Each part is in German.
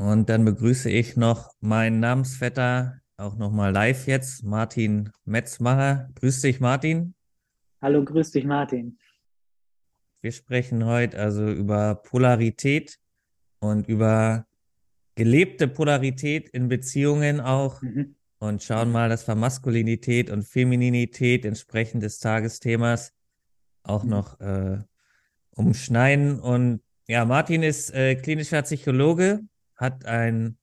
Und dann begrüße ich noch meinen Namensvetter, auch nochmal live jetzt, Martin Metzmacher. Grüß dich, Martin. Hallo, grüß dich, Martin. Wir sprechen heute also über Polarität und über gelebte Polarität in Beziehungen auch mhm. und schauen mal, dass wir Maskulinität und Femininität entsprechend des Tagesthemas auch mhm. noch äh, umschneiden. Und ja, Martin ist äh, klinischer Psychologe, hat ein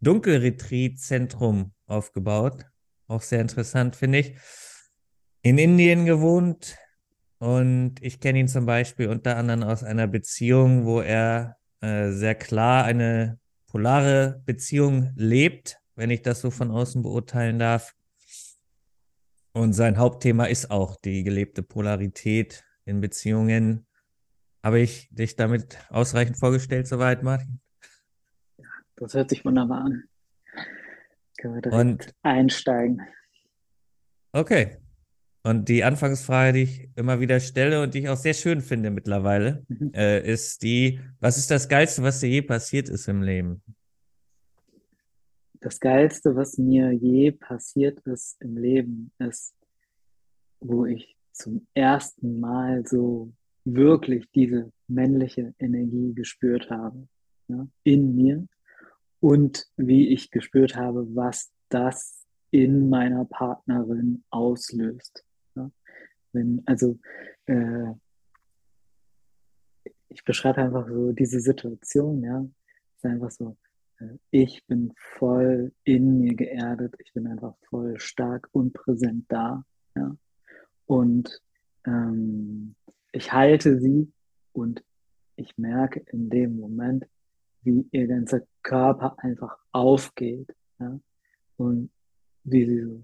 Dunkelretreat-Zentrum aufgebaut. Auch sehr interessant, finde ich. In Indien gewohnt. Und ich kenne ihn zum Beispiel unter anderem aus einer Beziehung, wo er äh, sehr klar eine polare Beziehung lebt, wenn ich das so von außen beurteilen darf. Und sein Hauptthema ist auch die gelebte Polarität in Beziehungen. Habe ich dich damit ausreichend vorgestellt, soweit, Martin? Das hört sich wunderbar an. Können wir direkt Und, einsteigen. Okay. Und die Anfangsfrage, die ich immer wieder stelle und die ich auch sehr schön finde mittlerweile, mhm. äh, ist die, was ist das Geilste, was dir je passiert ist im Leben? Das Geilste, was mir je passiert ist im Leben, ist, wo ich zum ersten Mal so wirklich diese männliche Energie gespürt habe ja, in mir und wie ich gespürt habe, was das in meiner Partnerin auslöst. Ja. Wenn, also äh, ich beschreibe einfach so diese Situation, ja, ist einfach so, äh, ich bin voll in mir geerdet, ich bin einfach voll stark und präsent da, ja, und ähm, ich halte sie und ich merke in dem Moment, wie ihr ganzer Körper einfach aufgeht ja? und wie sie so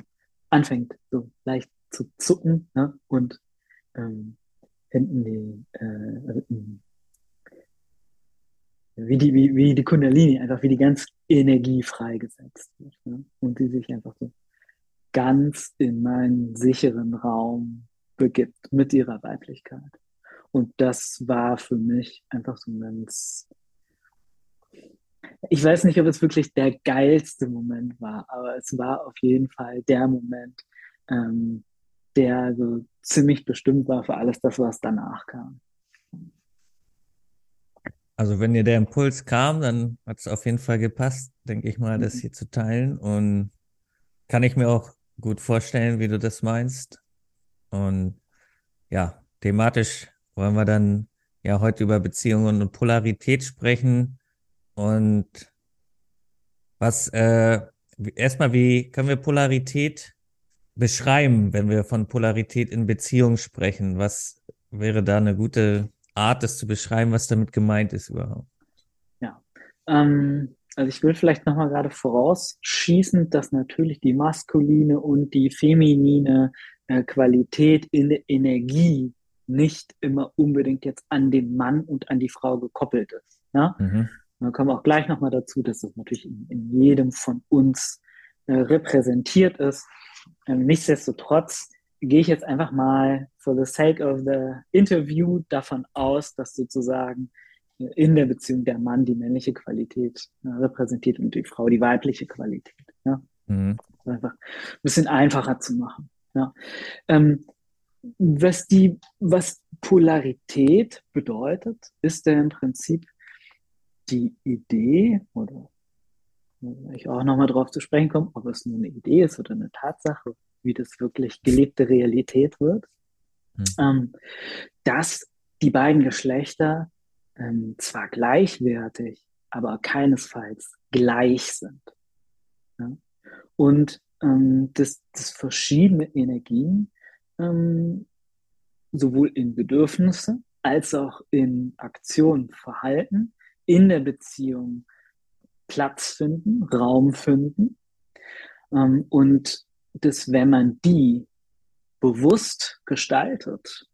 anfängt, so leicht zu zucken ja? und ähm, hinten die, äh, also, wie die, wie, wie die Kundalini, einfach wie die ganze Energie freigesetzt wird. Ja? Und sie sich einfach so ganz in meinen sicheren Raum begibt mit ihrer Weiblichkeit. Und das war für mich einfach so ein ganz ich weiß nicht, ob es wirklich der geilste Moment war, aber es war auf jeden Fall der Moment, ähm, der so ziemlich bestimmt war für alles das, was danach kam. Also wenn dir der Impuls kam, dann hat es auf jeden Fall gepasst, denke ich mal, das mhm. hier zu teilen. Und kann ich mir auch gut vorstellen, wie du das meinst. Und ja, thematisch wollen wir dann ja heute über Beziehungen und Polarität sprechen. Und was, äh, erstmal, wie können wir Polarität beschreiben, wenn wir von Polarität in Beziehung sprechen? Was wäre da eine gute Art, das zu beschreiben, was damit gemeint ist überhaupt? Ja, ähm, also ich will vielleicht nochmal gerade vorausschießen, dass natürlich die maskuline und die feminine äh, Qualität in der Energie nicht immer unbedingt jetzt an den Mann und an die Frau gekoppelt ist. Ja? Mhm. Da kommen wir auch gleich nochmal dazu, dass das natürlich in, in jedem von uns äh, repräsentiert ist. Ähm, nichtsdestotrotz gehe ich jetzt einfach mal for the sake of the interview davon aus, dass sozusagen äh, in der Beziehung der Mann die männliche Qualität äh, repräsentiert und die Frau die weibliche Qualität. Ja? Mhm. Einfach ein bisschen einfacher zu machen. Ja? Ähm, was die, was Polarität bedeutet, ist ja im Prinzip die Idee, oder ich auch nochmal drauf zu sprechen komme, ob es nur eine Idee ist oder eine Tatsache, wie das wirklich gelebte Realität wird, mhm. ähm, dass die beiden Geschlechter ähm, zwar gleichwertig, aber keinesfalls gleich sind. Ja? Und ähm, dass, dass verschiedene Energien ähm, sowohl in Bedürfnisse als auch in Aktion, Verhalten in der Beziehung Platz finden, Raum finden. Ähm, und dass wenn man die bewusst gestaltet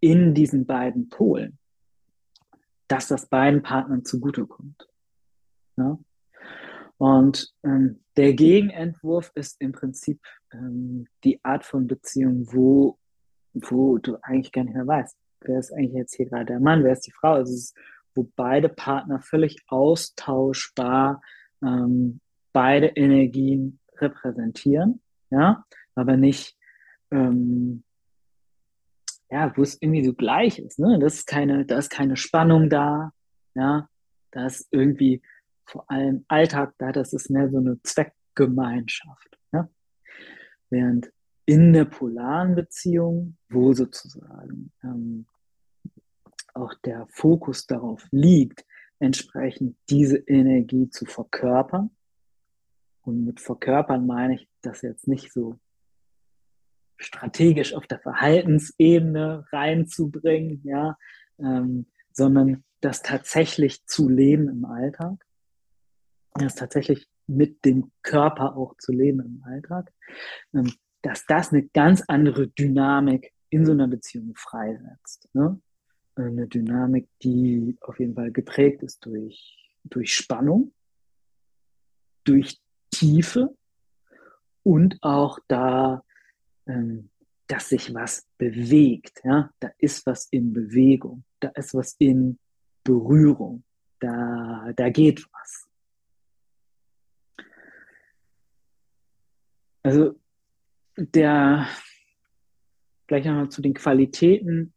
in diesen beiden Polen, dass das beiden Partnern zugutekommt. Ja? Und ähm, der Gegenentwurf ist im Prinzip ähm, die Art von Beziehung, wo, wo du eigentlich gar nicht mehr weißt, wer ist eigentlich jetzt hier gerade der Mann, wer ist die Frau. Also es ist wo beide Partner völlig austauschbar ähm, beide Energien repräsentieren, ja, aber nicht, ähm, ja, wo es irgendwie so gleich ist, ne? Das ist keine, da ist keine Spannung da, ja, da ist irgendwie vor allem Alltag da, das ist mehr so eine Zweckgemeinschaft, ja? Während in der polaren Beziehung, wo sozusagen ähm, auch der Fokus darauf liegt, entsprechend diese Energie zu verkörpern. Und mit verkörpern meine ich das jetzt nicht so strategisch auf der Verhaltensebene reinzubringen, ja, ähm, sondern das tatsächlich zu leben im Alltag, das tatsächlich mit dem Körper auch zu leben im Alltag, ähm, dass das eine ganz andere Dynamik in so einer Beziehung freisetzt. Ne? Eine Dynamik, die auf jeden Fall geprägt ist durch, durch Spannung, durch Tiefe und auch da, ähm, dass sich was bewegt. Ja? Da ist was in Bewegung, da ist was in Berührung, da, da geht was. Also der, gleich nochmal zu den Qualitäten.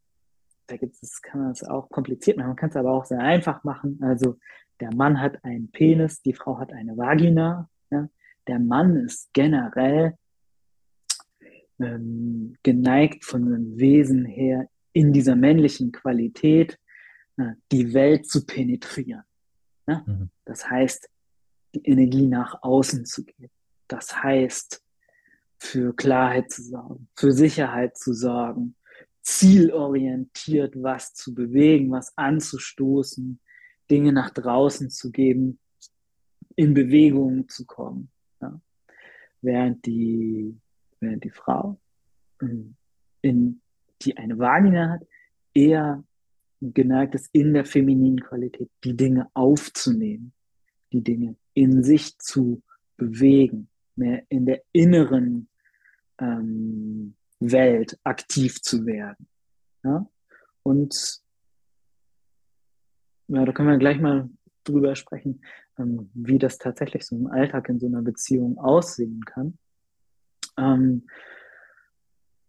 Da gibt es, kann man es auch kompliziert machen, man kann es aber auch sehr einfach machen. Also der Mann hat einen Penis, die Frau hat eine Vagina. Ja? Der Mann ist generell ähm, geneigt von seinem Wesen her in dieser männlichen Qualität äh, die Welt zu penetrieren. Ja? Mhm. Das heißt, die Energie nach außen zu geben. Das heißt, für Klarheit zu sorgen, für Sicherheit zu sorgen, zielorientiert was zu bewegen, was anzustoßen, Dinge nach draußen zu geben, in Bewegung zu kommen. Ja. Während, die, während die Frau, ähm, in, die eine Vagina hat, eher geneigt ist, in der femininen Qualität die Dinge aufzunehmen, die Dinge in sich zu bewegen, mehr in der inneren ähm, Welt aktiv zu werden. Ja? Und ja, da können wir gleich mal drüber sprechen, ähm, wie das tatsächlich so im Alltag in so einer Beziehung aussehen kann. Ähm,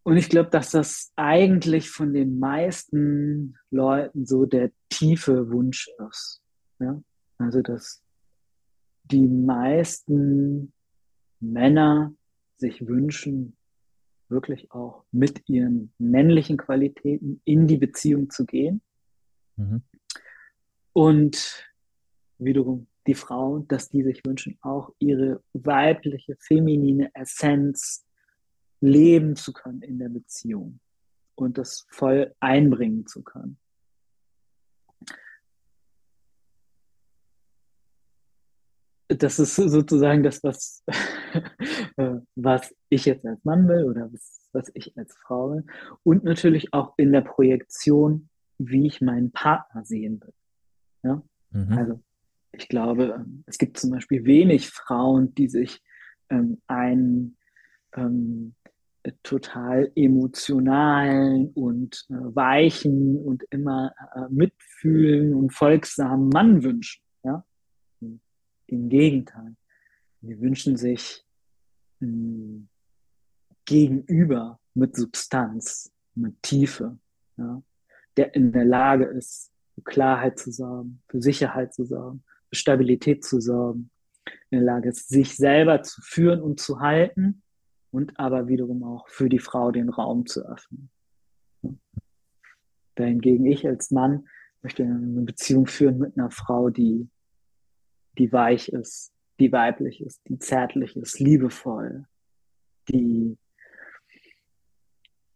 und ich glaube, dass das eigentlich von den meisten Leuten so der tiefe Wunsch ist. Ja? Also, dass die meisten Männer sich wünschen, wirklich auch mit ihren männlichen Qualitäten in die Beziehung zu gehen. Mhm. Und wiederum die Frauen, dass die sich wünschen, auch ihre weibliche, feminine Essenz leben zu können in der Beziehung und das voll einbringen zu können. Das ist sozusagen das, was, äh, was ich jetzt als Mann will oder was, was ich als Frau will. Und natürlich auch in der Projektion, wie ich meinen Partner sehen will. Ja? Mhm. Also ich glaube, ähm, es gibt zum Beispiel wenig Frauen, die sich ähm, einen ähm, total emotionalen und äh, weichen und immer äh, mitfühlen und folgsamen Mann wünschen. Im Gegenteil. Wir wünschen sich mh, hm, Gegenüber mit Substanz, mit Tiefe, ja, der in der Lage ist, für Klarheit zu sorgen, für Sicherheit zu sorgen, für Stabilität zu sorgen, in der Lage ist, sich selber zu führen und zu halten und aber wiederum auch für die Frau den Raum zu öffnen. Dahingegen ich als Mann möchte eine Beziehung führen mit einer Frau, die die weich ist, die weiblich ist, die zärtlich ist, liebevoll, die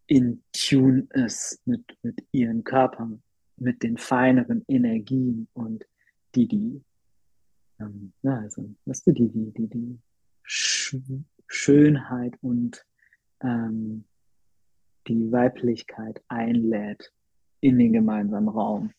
in Tune ist mit, mit ihren Körpern, mit den feineren Energien und die, die, ähm, ja, also, weißt du, die, die, die, die Sch Schönheit und ähm, die Weiblichkeit einlädt in den gemeinsamen Raum.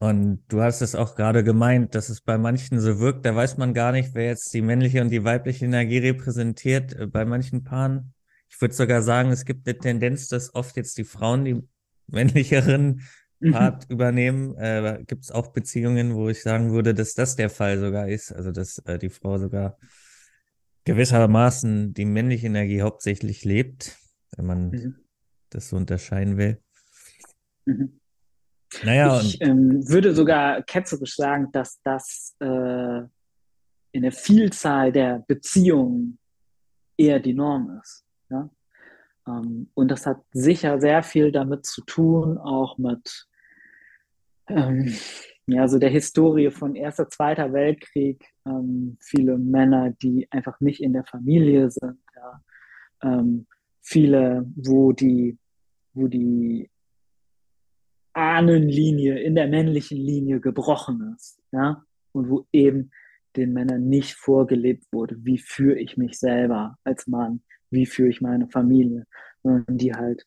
Und du hast es auch gerade gemeint, dass es bei manchen so wirkt, da weiß man gar nicht, wer jetzt die männliche und die weibliche Energie repräsentiert. Äh, bei manchen Paaren, ich würde sogar sagen, es gibt eine Tendenz, dass oft jetzt die Frauen die männlicheren mhm. Part übernehmen. Äh, Gibt es auch Beziehungen, wo ich sagen würde, dass das der Fall sogar ist, also dass äh, die Frau sogar gewissermaßen die männliche Energie hauptsächlich lebt, wenn man mhm. das so unterscheiden will. Mhm. Naja, ich ähm, würde sogar ketzerisch sagen, dass das äh, in der Vielzahl der Beziehungen eher die Norm ist. Ja? Ähm, und das hat sicher sehr viel damit zu tun, auch mit ähm, ja, so der Historie von Erster, Zweiter Weltkrieg. Ähm, viele Männer, die einfach nicht in der Familie sind. Ja? Ähm, viele, wo die, wo die Ahnenlinie in der männlichen Linie gebrochen ist. Ja? Und wo eben den Männern nicht vorgelebt wurde, wie führe ich mich selber als Mann, wie führe ich meine Familie, sondern die halt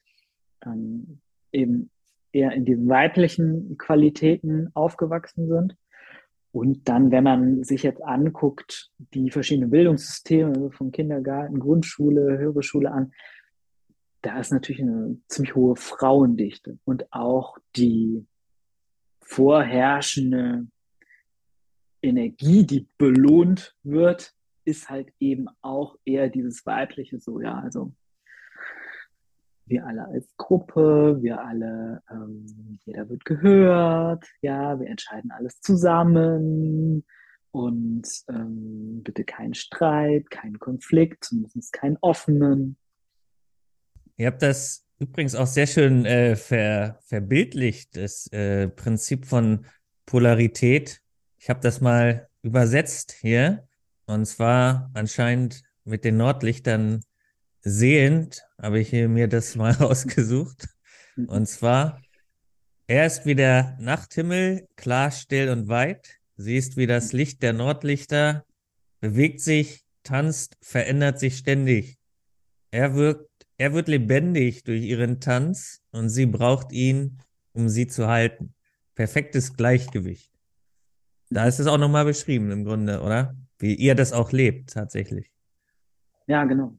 ähm, eben eher in diesen weiblichen Qualitäten aufgewachsen sind. Und dann, wenn man sich jetzt anguckt, die verschiedenen Bildungssysteme also von Kindergarten, Grundschule, höhere Schule an, da ist natürlich eine ziemlich hohe Frauendichte und auch die vorherrschende Energie, die belohnt wird, ist halt eben auch eher dieses weibliche so, ja, also wir alle als Gruppe, wir alle, ähm, jeder wird gehört, ja, wir entscheiden alles zusammen und ähm, bitte keinen Streit, keinen Konflikt, zumindest keinen offenen. Ihr habt das übrigens auch sehr schön äh, ver, verbildlicht, das äh, Prinzip von Polarität. Ich habe das mal übersetzt hier und zwar anscheinend mit den Nordlichtern sehend, habe ich mir das mal ausgesucht. Und zwar, er ist wie der Nachthimmel, klar, still und weit. Sie ist wie das Licht der Nordlichter, bewegt sich, tanzt, verändert sich ständig. Er wirkt er wird lebendig durch ihren Tanz und sie braucht ihn, um sie zu halten. Perfektes Gleichgewicht. Da ist es auch nochmal beschrieben im Grunde, oder? Wie ihr das auch lebt, tatsächlich. Ja, genau.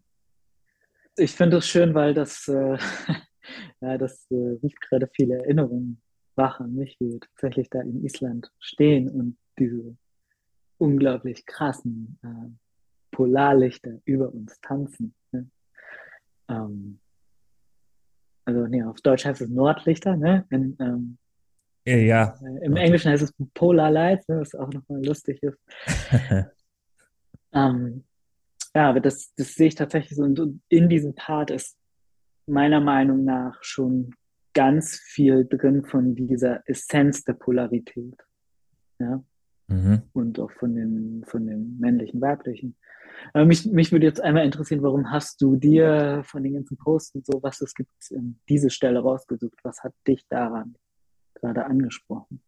Ich finde es schön, weil das, äh, ja, das äh, ruft gerade viele Erinnerungen wach an mich, wie wir tatsächlich da in Island stehen und diese unglaublich krassen äh, Polarlichter über uns tanzen. Ähm, also nee, auf Deutsch heißt es Nordlichter, ne? In, ähm, ja, ja. Äh, Im Englischen heißt es Polar Lights, ne, was auch nochmal lustig ist. ähm, ja, aber das, das sehe ich tatsächlich so. Und in diesem Part ist meiner Meinung nach schon ganz viel drin von dieser Essenz der Polarität. Ja. Mhm. Und auch von dem, von dem männlichen, weiblichen. Aber mich, mich würde jetzt einmal interessieren, warum hast du dir von den ganzen Posts und so, was es gibt, diese Stelle rausgesucht? Was hat dich daran gerade angesprochen?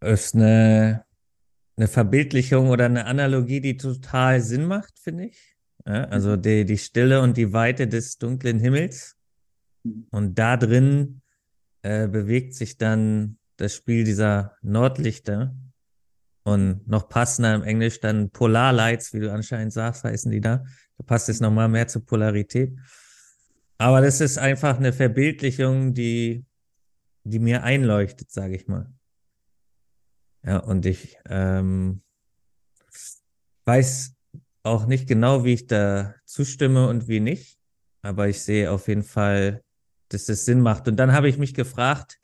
Ist eine, eine Verbildlichung oder eine Analogie, die total Sinn macht, finde ich. Ja, also mhm. die, die Stille und die Weite des dunklen Himmels. Mhm. Und da drin äh, bewegt sich dann das Spiel dieser Nordlichter. Und noch passender im Englisch dann Polarlights, wie du anscheinend sagst, heißen die da. Da passt es nochmal mehr zur Polarität. Aber das ist einfach eine Verbildlichung, die, die mir einleuchtet, sage ich mal. Ja, und ich ähm, weiß auch nicht genau, wie ich da zustimme und wie nicht. Aber ich sehe auf jeden Fall, dass das Sinn macht. Und dann habe ich mich gefragt,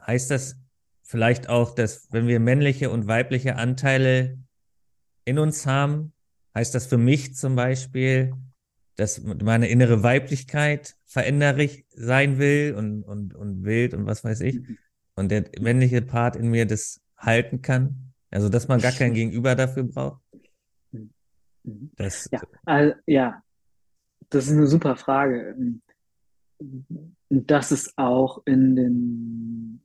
heißt das vielleicht auch, dass wenn wir männliche und weibliche Anteile in uns haben, heißt das für mich zum Beispiel, dass meine innere Weiblichkeit veränderlich sein will und, und, und wild und was weiß ich. Und der männliche Part in mir das halten kann. Also, dass man gar kein Gegenüber dafür braucht. Das, ja, also, ja, das ist eine super Frage. Und das ist auch in den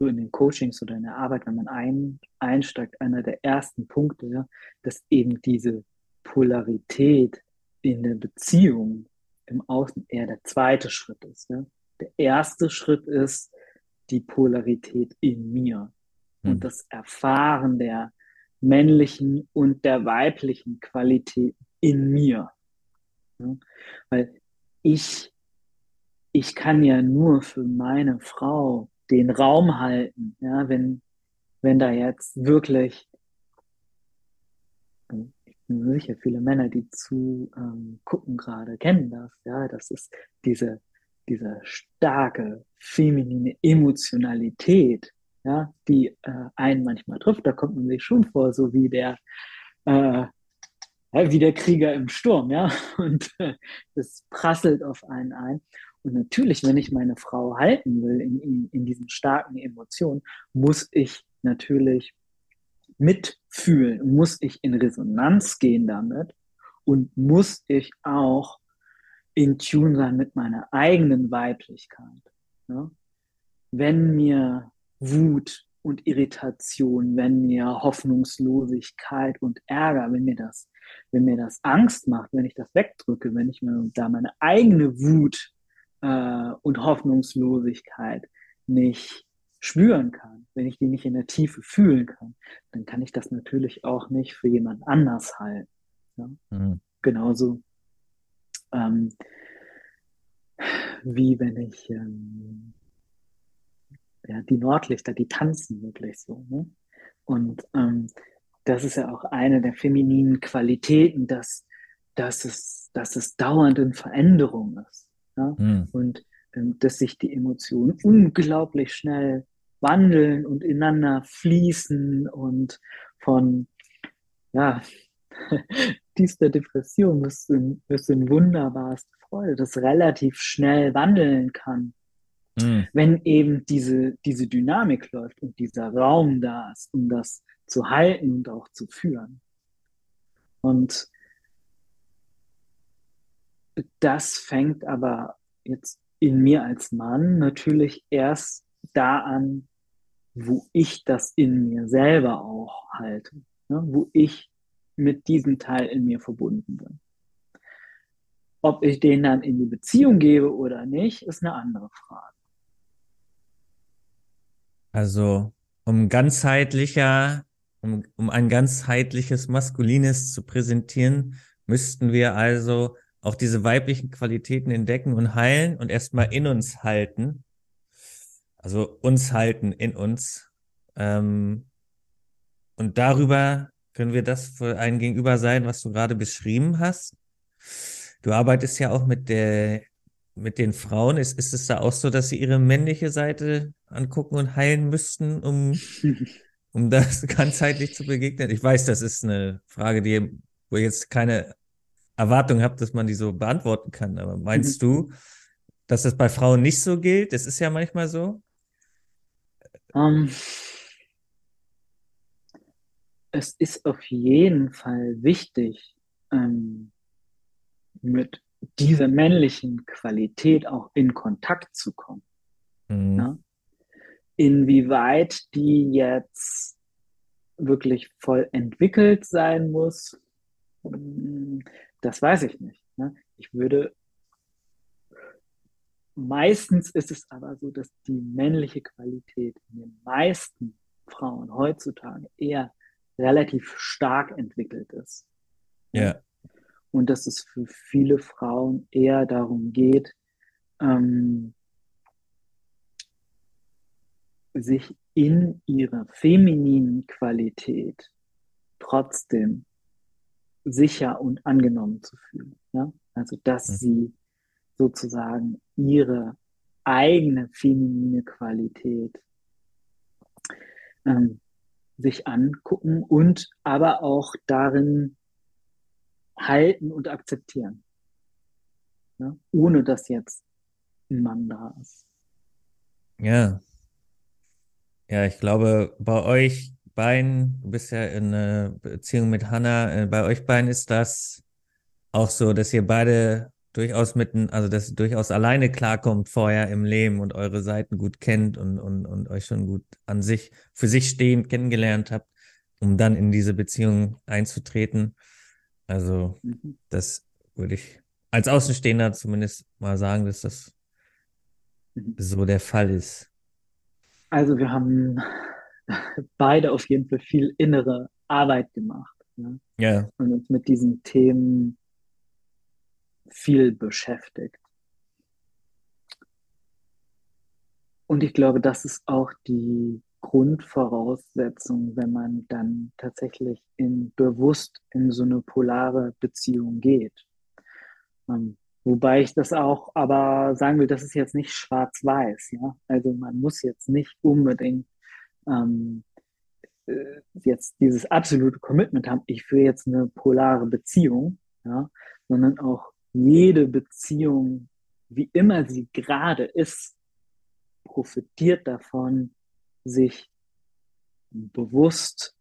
so in den Coachings oder in der Arbeit, wenn man ein, einsteigt, einer der ersten Punkte, ja, dass eben diese Polarität in der Beziehung im Außen eher der zweite Schritt ist. Ja. Der erste Schritt ist die Polarität in mir hm. und das Erfahren der männlichen und der weiblichen Qualität in mir. Ja. Weil ich, ich kann ja nur für meine Frau den Raum halten, ja, wenn, wenn da jetzt wirklich, ich bin sicher, viele Männer, die zu ähm, gucken gerade, kennen das, ja, das ist diese, diese starke feminine Emotionalität, ja, die äh, einen manchmal trifft, da kommt man sich schon vor, so wie der, äh, wie der Krieger im Sturm, ja, und äh, das prasselt auf einen ein. Und natürlich, wenn ich meine Frau halten will in, in, in diesen starken Emotionen, muss ich natürlich mitfühlen, muss ich in Resonanz gehen damit und muss ich auch in Tune sein mit meiner eigenen Weiblichkeit. Ja? Wenn mir Wut und Irritation, wenn mir Hoffnungslosigkeit und Ärger, wenn mir das, wenn mir das Angst macht, wenn ich das wegdrücke, wenn ich mir da meine eigene Wut äh, und Hoffnungslosigkeit nicht spüren kann, wenn ich die nicht in der Tiefe fühlen kann, dann kann ich das natürlich auch nicht für jemand anders halten. Ja? Mhm. Genauso ähm, wie wenn ich ähm, ja, die Nordlichter, die tanzen wirklich so. Ne? Und ähm, das ist ja auch eine der femininen Qualitäten, dass, dass, es, dass es dauernd in Veränderung ist. Ja? Mhm. Und ähm, dass sich die Emotionen unglaublich schnell wandeln und ineinander fließen und von ja, tiefster Depression bis in, bis in wunderbarste Freude, das relativ schnell wandeln kann. Mhm. Wenn eben diese, diese Dynamik läuft und dieser Raum da ist, um das zu halten und auch zu führen. Und das fängt aber jetzt in mir als Mann natürlich erst da an, wo ich das in mir selber auch halte, ne? wo ich mit diesem Teil in mir verbunden bin. Ob ich den dann in die Beziehung gebe oder nicht, ist eine andere Frage. Also, um ganzheitlicher, um, um ein ganzheitliches Maskulines zu präsentieren, müssten wir also auch diese weiblichen Qualitäten entdecken und heilen und erstmal in uns halten. Also uns halten in uns. Ähm, und darüber können wir das für ein Gegenüber sein, was du gerade beschrieben hast. Du arbeitest ja auch mit der, mit den Frauen. Ist, ist es da auch so, dass sie ihre männliche Seite angucken und heilen müssten, um, um das ganzheitlich zu begegnen? Ich weiß, das ist eine Frage, die, wo jetzt keine Erwartung habe, dass man die so beantworten kann. Aber meinst mhm. du, dass das bei Frauen nicht so gilt? Das ist ja manchmal so. Um, ähm, es ist auf jeden Fall wichtig, ähm, mit dieser männlichen Qualität auch in Kontakt zu kommen. Mhm. Ja? Inwieweit die jetzt wirklich voll entwickelt sein muss, hm, das weiß ich nicht. Ne? Ich würde, meistens ist es aber so, dass die männliche Qualität in den meisten Frauen heutzutage eher relativ stark entwickelt ist. Ja und dass es für viele Frauen eher darum geht, ähm, sich in ihrer femininen Qualität trotzdem sicher und angenommen zu fühlen. Ja? Also dass mhm. sie sozusagen ihre eigene feminine Qualität ähm, sich angucken und aber auch darin halten und akzeptieren. Ja? Ohne dass jetzt ein Mann da ist. Ja. Ja, ich glaube, bei euch beiden, du bist ja in einer Beziehung mit Hannah, äh, bei euch beiden ist das auch so, dass ihr beide durchaus mitten, also dass ihr durchaus alleine klarkommt vorher im Leben und eure Seiten gut kennt und, und, und euch schon gut an sich, für sich stehend kennengelernt habt, um dann in diese Beziehung einzutreten. Also, mhm. das würde ich als Außenstehender zumindest mal sagen, dass das mhm. so der Fall ist. Also, wir haben beide auf jeden Fall viel innere Arbeit gemacht. Ne? Ja. Und uns mit diesen Themen viel beschäftigt. Und ich glaube, das ist auch die Grundvoraussetzung, wenn man dann tatsächlich in, bewusst in so eine polare Beziehung geht. Ähm, wobei ich das auch aber sagen will, das ist jetzt nicht schwarz-weiß, ja. Also man muss jetzt nicht unbedingt ähm, äh, jetzt dieses absolute Commitment haben, ich führe jetzt eine polare Beziehung, ja, sondern auch jede Beziehung, wie immer sie gerade ist, profitiert davon, sich bewusst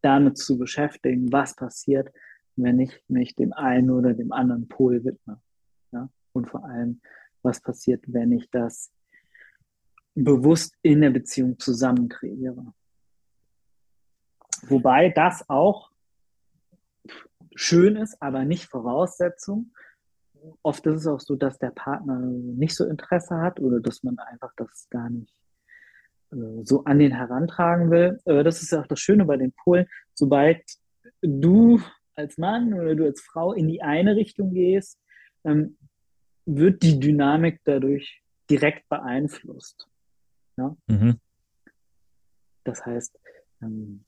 damit zu beschäftigen, was passiert, wenn ich mich dem einen oder dem anderen Pol widme. Ja? Und vor allem, was passiert, wenn ich das bewusst in der Beziehung zusammen kreiere. Wobei das auch schön ist, aber nicht Voraussetzung. Oft ist es auch so, dass der Partner nicht so Interesse hat oder dass man einfach das gar nicht äh, so an den herantragen will. Aber das ist ja auch das Schöne bei den Polen. Sobald du als Mann oder du als Frau in die eine Richtung gehst, ähm, wird die Dynamik dadurch direkt beeinflusst. Ja? Mhm. Das heißt, ähm,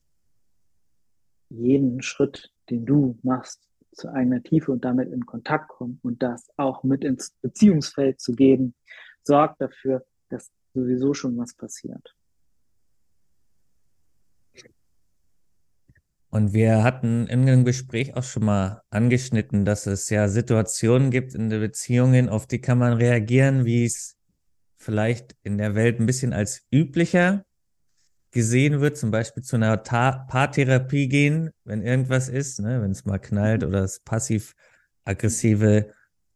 jeden Schritt, den du machst, zu eigener Tiefe und damit in Kontakt kommen und das auch mit ins Beziehungsfeld zu geben, sorgt dafür, dass sowieso schon was passiert. Und wir hatten in dem Gespräch auch schon mal angeschnitten, dass es ja Situationen gibt in den Beziehungen, auf die kann man reagieren, wie es vielleicht in der Welt ein bisschen als üblicher gesehen wird, zum Beispiel zu einer Ta Paartherapie gehen, wenn irgendwas ist, ne, wenn es mal knallt oder es passiv-aggressive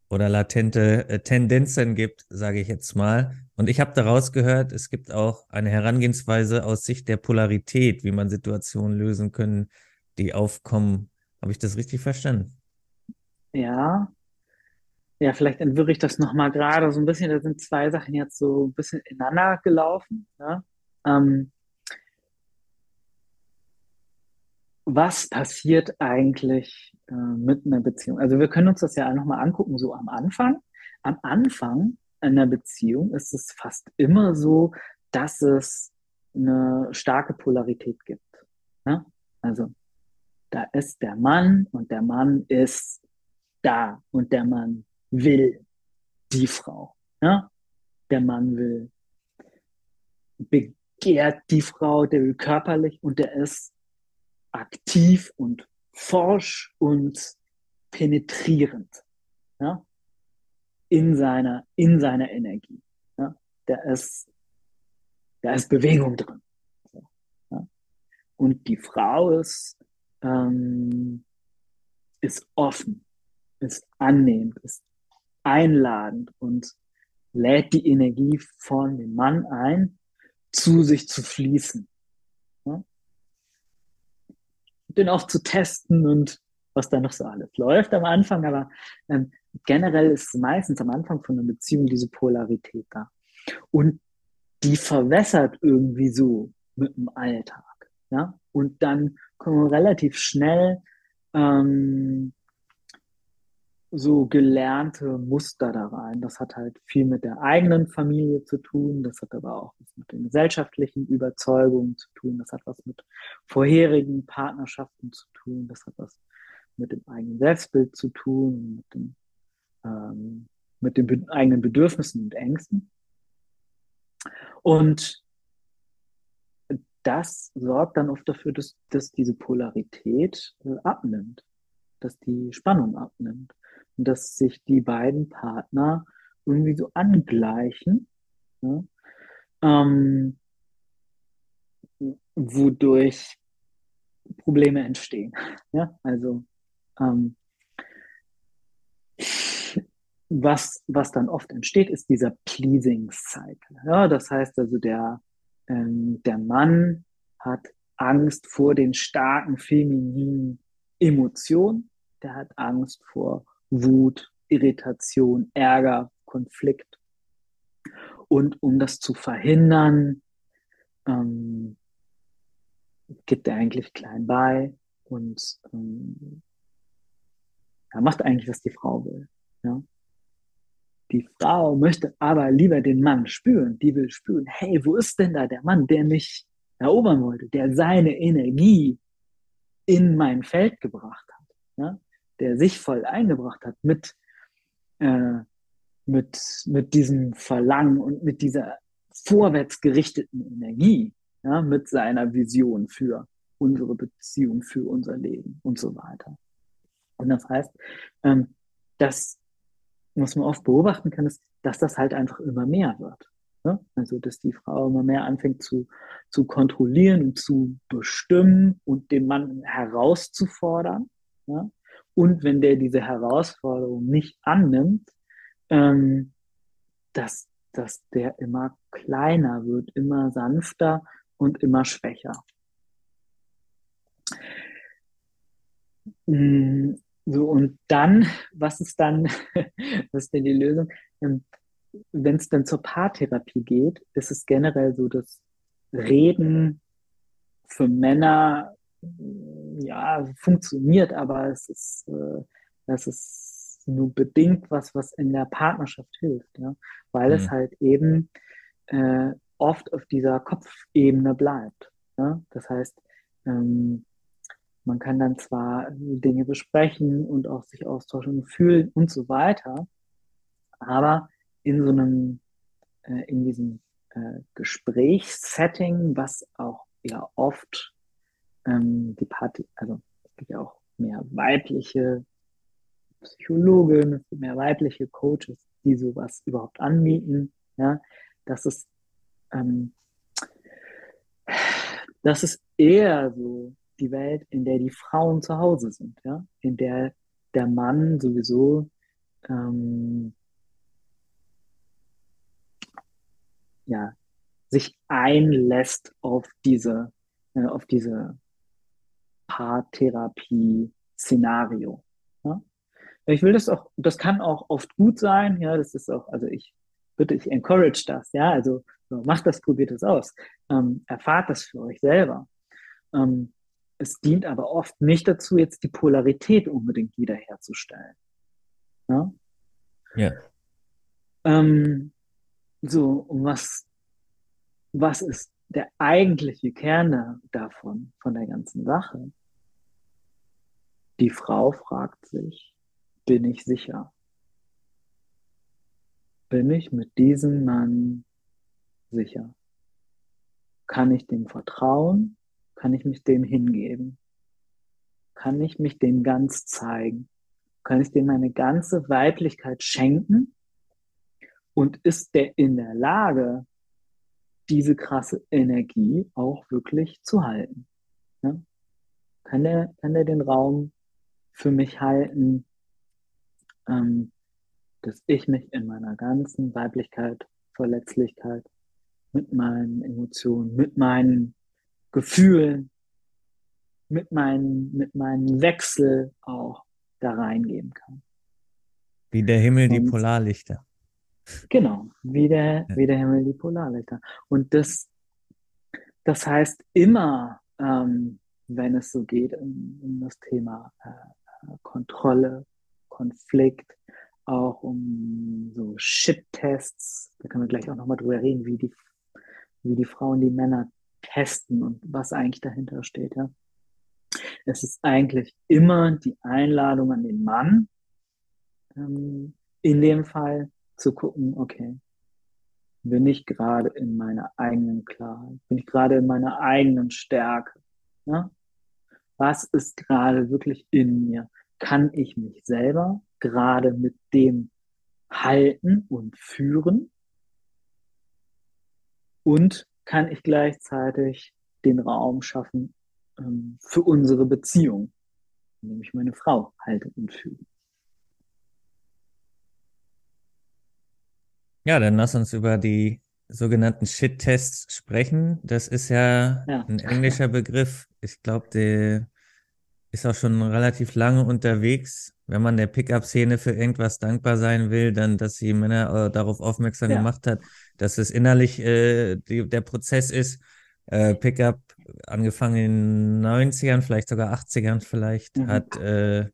oder latente äh, Tendenzen gibt, sage ich jetzt mal. Und ich habe daraus gehört, es gibt auch eine Herangehensweise aus Sicht der Polarität, wie man Situationen lösen können, die aufkommen. Habe ich das richtig verstanden? Ja. Ja, vielleicht entwirre ich das nochmal gerade so ein bisschen. Da sind zwei Sachen jetzt so ein bisschen ineinander gelaufen. Ja? Ähm, was passiert eigentlich äh, mit einer Beziehung? Also wir können uns das ja nochmal angucken, so am Anfang. Am Anfang einer Beziehung ist es fast immer so, dass es eine starke Polarität gibt. Ja? Also da ist der Mann und der Mann ist da und der Mann will die Frau. Ja? Der Mann will, begehrt die Frau, der will körperlich und der ist aktiv und forsch und penetrierend. Ja? In seiner, in seiner Energie. Ja? Der ist, da ist Bewegung drin. Ja? Und die Frau ist, ähm, ist offen, ist annehmend, ist einladend und lädt die Energie von dem Mann ein, zu sich zu fließen den auch zu testen und was da noch so alles läuft am Anfang. Aber ähm, generell ist meistens am Anfang von einer Beziehung diese Polarität da. Und die verwässert irgendwie so mit dem Alltag. Ja? Und dann kommen wir relativ schnell ähm, so gelernte Muster da rein. Das hat halt viel mit der eigenen Familie zu tun, das hat aber auch was mit den gesellschaftlichen Überzeugungen zu tun, das hat was mit vorherigen Partnerschaften zu tun, das hat was mit dem eigenen Selbstbild zu tun, mit, dem, ähm, mit den eigenen Bedürfnissen und Ängsten. Und das sorgt dann oft dafür, dass, dass diese Polarität äh, abnimmt, dass die Spannung abnimmt dass sich die beiden Partner irgendwie so angleichen, ja, ähm, wodurch Probleme entstehen. Ja, also ähm, was, was dann oft entsteht, ist dieser Pleasing Cycle. Ja, das heißt also, der, ähm, der Mann hat Angst vor den starken femininen Emotionen, der hat Angst vor Wut, Irritation, Ärger, Konflikt. Und um das zu verhindern, ähm, gibt er eigentlich klein bei und ähm, er macht eigentlich, was die Frau will. Ja? Die Frau möchte aber lieber den Mann spüren. Die will spüren, hey, wo ist denn da der Mann, der mich erobern wollte, der seine Energie in mein Feld gebracht hat, ja? Der sich voll eingebracht hat mit, äh, mit, mit diesem Verlangen und mit dieser vorwärts gerichteten Energie, ja? mit seiner Vision für unsere Beziehung, für unser Leben und so weiter. Und das heißt, ähm, dass was man oft beobachten kann, ist, dass das halt einfach immer mehr wird. Ne? Also, dass die Frau immer mehr anfängt zu, zu kontrollieren und zu bestimmen und den Mann herauszufordern. Ja? Und wenn der diese Herausforderung nicht annimmt, ähm, dass, dass der immer kleiner wird, immer sanfter und immer schwächer. Mm, so, und dann, was ist dann, was ist denn die Lösung? Ähm, Wenn es dann zur Paartherapie geht, ist es generell so, dass Reden für Männer ja funktioniert, aber es ist, äh, es ist nur bedingt was, was in der Partnerschaft hilft, ja? weil mhm. es halt eben äh, oft auf dieser Kopfebene bleibt. Ja? Das heißt, ähm, man kann dann zwar Dinge besprechen und auch sich austauschen und fühlen und so weiter, aber in so einem, äh, in diesem äh, Gesprächssetting, was auch ja oft ähm, die Party, also es gibt ja auch mehr weibliche Psychologen, mehr weibliche Coaches, die sowas überhaupt anbieten, ja, das ist, ähm, das ist eher so die Welt, in der die Frauen zu Hause sind, ja, in der der Mann sowieso ähm, ja, sich einlässt auf diese, äh, auf diese Paartherapie-Szenario. Ja? Ich will das auch, das kann auch oft gut sein, ja, das ist auch, also ich bitte, ich encourage das, ja, also macht das, probiert es aus, ähm, erfahrt das für euch selber. Ähm, es dient aber oft nicht dazu, jetzt die Polarität unbedingt wiederherzustellen. Ja. ja. Ähm, so, und was, was ist der eigentliche Kern davon, von der ganzen Sache? Die Frau fragt sich, bin ich sicher? Bin ich mit diesem Mann sicher? Kann ich dem vertrauen? Kann ich mich dem hingeben? Kann ich mich dem ganz zeigen? Kann ich dem meine ganze Weiblichkeit schenken? Und ist der in der Lage, diese krasse Energie auch wirklich zu halten? Ja? Kann, der, kann der den Raum für mich halten, ähm, dass ich mich in meiner ganzen Weiblichkeit, Verletzlichkeit, mit meinen Emotionen, mit meinen Gefühlen, mit meinen, mit meinen Wechsel auch da reingeben kann. Wie der Himmel Und, die Polarlichter. Genau, wie der, ja. wie der Himmel die Polarlichter. Und das, das heißt immer, ähm, wenn es so geht um, um das Thema äh, Kontrolle, Konflikt, auch um so Shit-Tests, da können wir gleich auch nochmal drüber reden, wie die, wie die Frauen die Männer testen und was eigentlich dahinter steht. Ja. Es ist eigentlich immer die Einladung an den Mann, ähm, in dem Fall zu gucken, okay, bin ich gerade in meiner eigenen Klarheit, bin ich gerade in meiner eigenen Stärke. Ja? Was ist gerade wirklich in mir? Kann ich mich selber gerade mit dem halten und führen? Und kann ich gleichzeitig den Raum schaffen ähm, für unsere Beziehung, indem ich meine Frau halte und fühle. Ja, dann lass uns über die sogenannten Shit-Tests sprechen. Das ist ja, ja. ein englischer Begriff. Ich glaube, der ist auch schon relativ lange unterwegs. Wenn man der Pickup-Szene für irgendwas dankbar sein will, dann, dass sie Männer äh, darauf aufmerksam ja. gemacht hat, dass es innerlich äh, die, der Prozess ist. Äh, Pickup, angefangen in den 90ern, vielleicht sogar 80ern vielleicht, mhm. hat äh,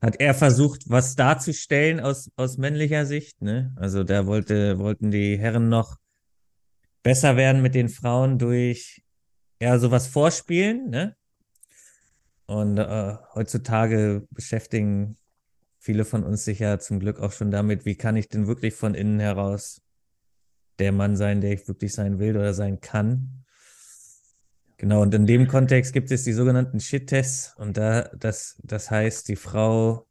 hat er versucht, was darzustellen aus, aus männlicher Sicht, ne? Also da wollte, wollten die Herren noch besser werden mit den Frauen durch ja sowas vorspielen, ne? Und äh, heutzutage beschäftigen viele von uns sich ja zum Glück auch schon damit, wie kann ich denn wirklich von innen heraus der Mann sein, der ich wirklich sein will oder sein kann. Genau, und in dem Kontext gibt es die sogenannten Shit-Tests und da, das, das heißt, die Frau,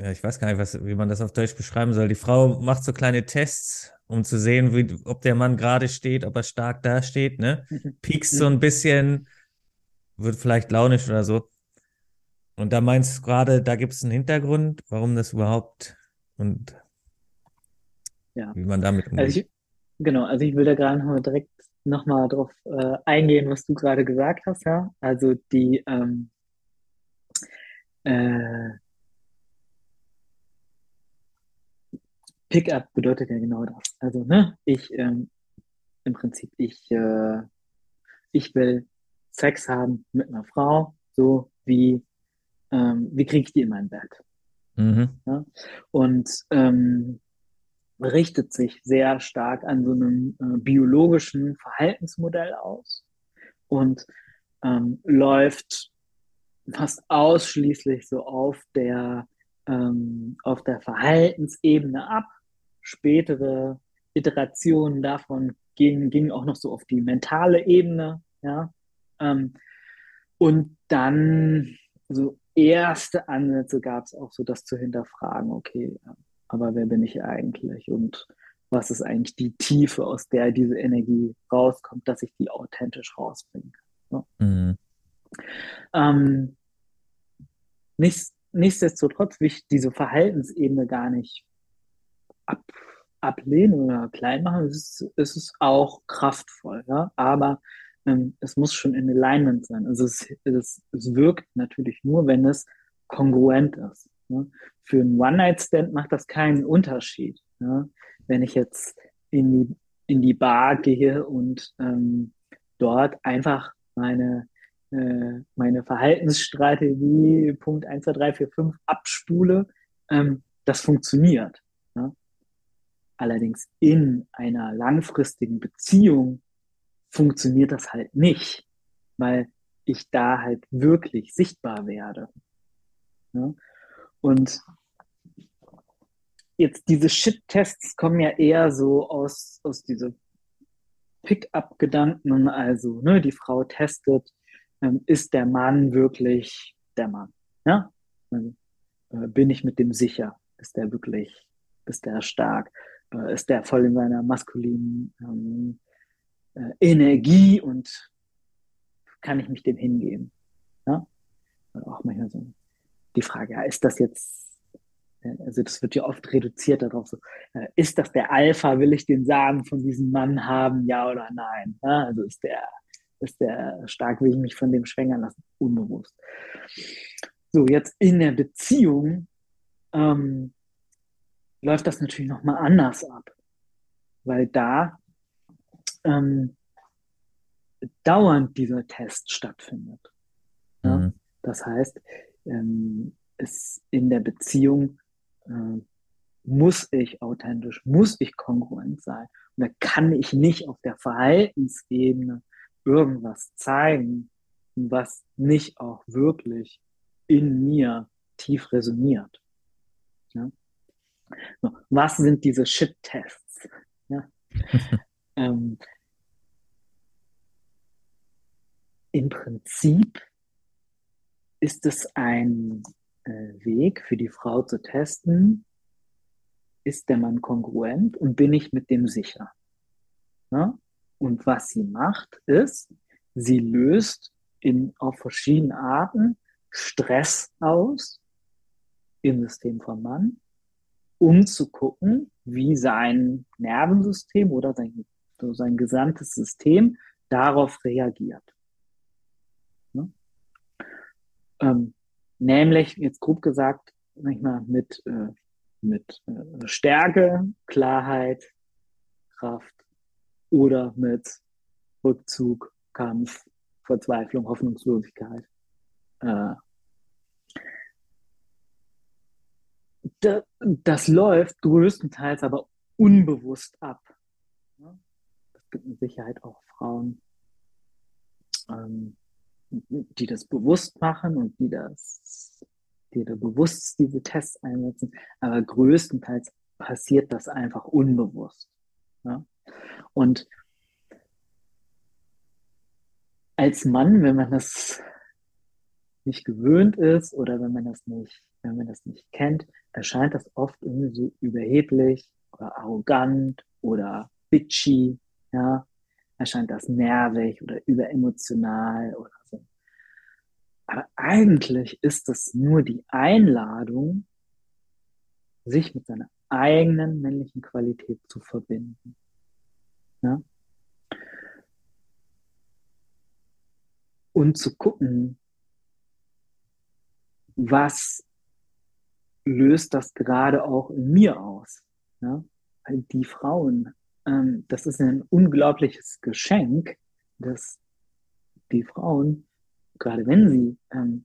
ja, ich weiß gar nicht, was, wie man das auf Deutsch beschreiben soll. Die Frau macht so kleine Tests, um zu sehen, wie, ob der Mann gerade steht, ob er stark dasteht, ne? Piekst so ein bisschen, wird vielleicht launisch oder so. Und da meinst du gerade, da gibt es einen Hintergrund, warum das überhaupt und ja. wie man damit umgeht. Also ich, genau, also ich will da gerade noch direkt nochmal drauf äh, eingehen, was du gerade gesagt hast, ja. Also die ähm, äh, Pickup bedeutet ja genau das. Also, ne, ich ähm, im Prinzip, ich, äh, ich will Sex haben mit einer Frau, so wie, ähm, wie kriege ich die in mein Bett? Mhm. Ja? Und ähm, richtet sich sehr stark an so einem äh, biologischen Verhaltensmodell aus und ähm, läuft fast ausschließlich so auf der, ähm, auf der Verhaltensebene ab. Spätere Iterationen davon gingen, gingen auch noch so auf die mentale Ebene. Ja? Ähm, und dann so erste Ansätze gab es auch so, das zu hinterfragen, okay, aber wer bin ich eigentlich und was ist eigentlich die Tiefe, aus der diese Energie rauskommt, dass ich die authentisch rausbringen kann. Ne? Mhm. Ähm, nichts, nichtsdestotrotz will ich diese Verhaltensebene gar nicht ab, ablehnen oder klein machen. Es ist, es ist auch kraftvoll, ja? aber ähm, es muss schon in Alignment sein. Also es, es, es wirkt natürlich nur, wenn es kongruent ist. Ne? Für einen One-Night-Stand macht das keinen Unterschied. Ne? Wenn ich jetzt in die, in die Bar gehe und ähm, dort einfach meine, äh, meine Verhaltensstrategie Punkt 1, 2, 3, 4, 5 abspule, ähm, das funktioniert. Ne? Allerdings in einer langfristigen Beziehung funktioniert das halt nicht, weil ich da halt wirklich sichtbar werde. Ne? Und jetzt diese Shit-Tests kommen ja eher so aus, aus diese Pick-up-Gedanken, also ne, die Frau testet, ähm, ist der Mann wirklich der Mann? Ja? Also, äh, bin ich mit dem sicher? Ist der wirklich, ist der stark? Äh, ist der voll in seiner maskulinen ähm, äh, Energie und kann ich mich dem hingeben? Ja? auch manchmal so die Frage, ja, ist das jetzt, äh, also das wird ja oft reduziert darauf, so, äh, ist das der Alpha, will ich den Samen von diesem Mann haben, ja oder nein? Ja, also ist der, ist der stark, will ich mich von dem schwängern lassen? Unbewusst. So, jetzt in der Beziehung ähm, läuft das natürlich nochmal anders ab, weil da ähm, dauernd dieser Test stattfindet. Ja? Mhm. Das heißt, ähm, ist in der Beziehung, äh, muss ich authentisch, muss ich kongruent sein. Und da kann ich nicht auf der Verhaltensebene irgendwas zeigen, was nicht auch wirklich in mir tief resoniert. Ja? Was sind diese Shit-Tests? Ja? ähm, Im Prinzip ist es ein äh, Weg für die Frau zu testen, ist der Mann kongruent und bin ich mit dem sicher? Ja? Und was sie macht, ist, sie löst in, auf verschiedene Arten Stress aus im System vom Mann, um zu gucken, wie sein Nervensystem oder sein, sein gesamtes System darauf reagiert. Ähm, nämlich, jetzt grob gesagt, manchmal mit, äh, mit äh, Stärke, Klarheit, Kraft oder mit Rückzug, Kampf, Verzweiflung, Hoffnungslosigkeit. Äh, das, läuft größtenteils aber unbewusst ab. Es gibt mit Sicherheit auch Frauen, ähm, die das bewusst machen und die das, die da bewusst diese Tests einsetzen, aber größtenteils passiert das einfach unbewusst. Und als Mann, wenn man das nicht gewöhnt ist oder wenn man das nicht, wenn man das nicht kennt, erscheint das oft irgendwie so überheblich oder arrogant oder bitchy, ja, erscheint das nervig oder überemotional oder so. Aber eigentlich ist das nur die Einladung, sich mit seiner eigenen männlichen Qualität zu verbinden. Ja? Und zu gucken, was löst das gerade auch in mir aus. Ja? Weil die Frauen, ähm, das ist ein unglaubliches Geschenk, dass die Frauen, gerade wenn sie ähm,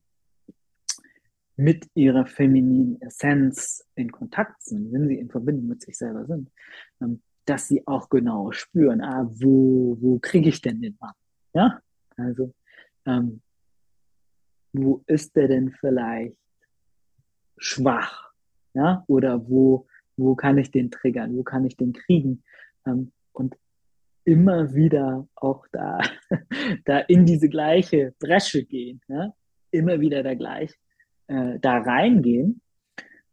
mit ihrer femininen Essenz in Kontakt sind, wenn sie in Verbindung mit sich selber sind, ähm, dass sie auch genau spüren, ah, wo, wo kriege ich denn den Mann? Ja, also, ähm, wo ist der denn vielleicht schwach? Ja, oder wo, wo kann ich den triggern? Wo kann ich den kriegen? Ähm, und immer wieder auch da, da in diese gleiche Bresche gehen, ja? immer wieder da gleich äh, da reingehen,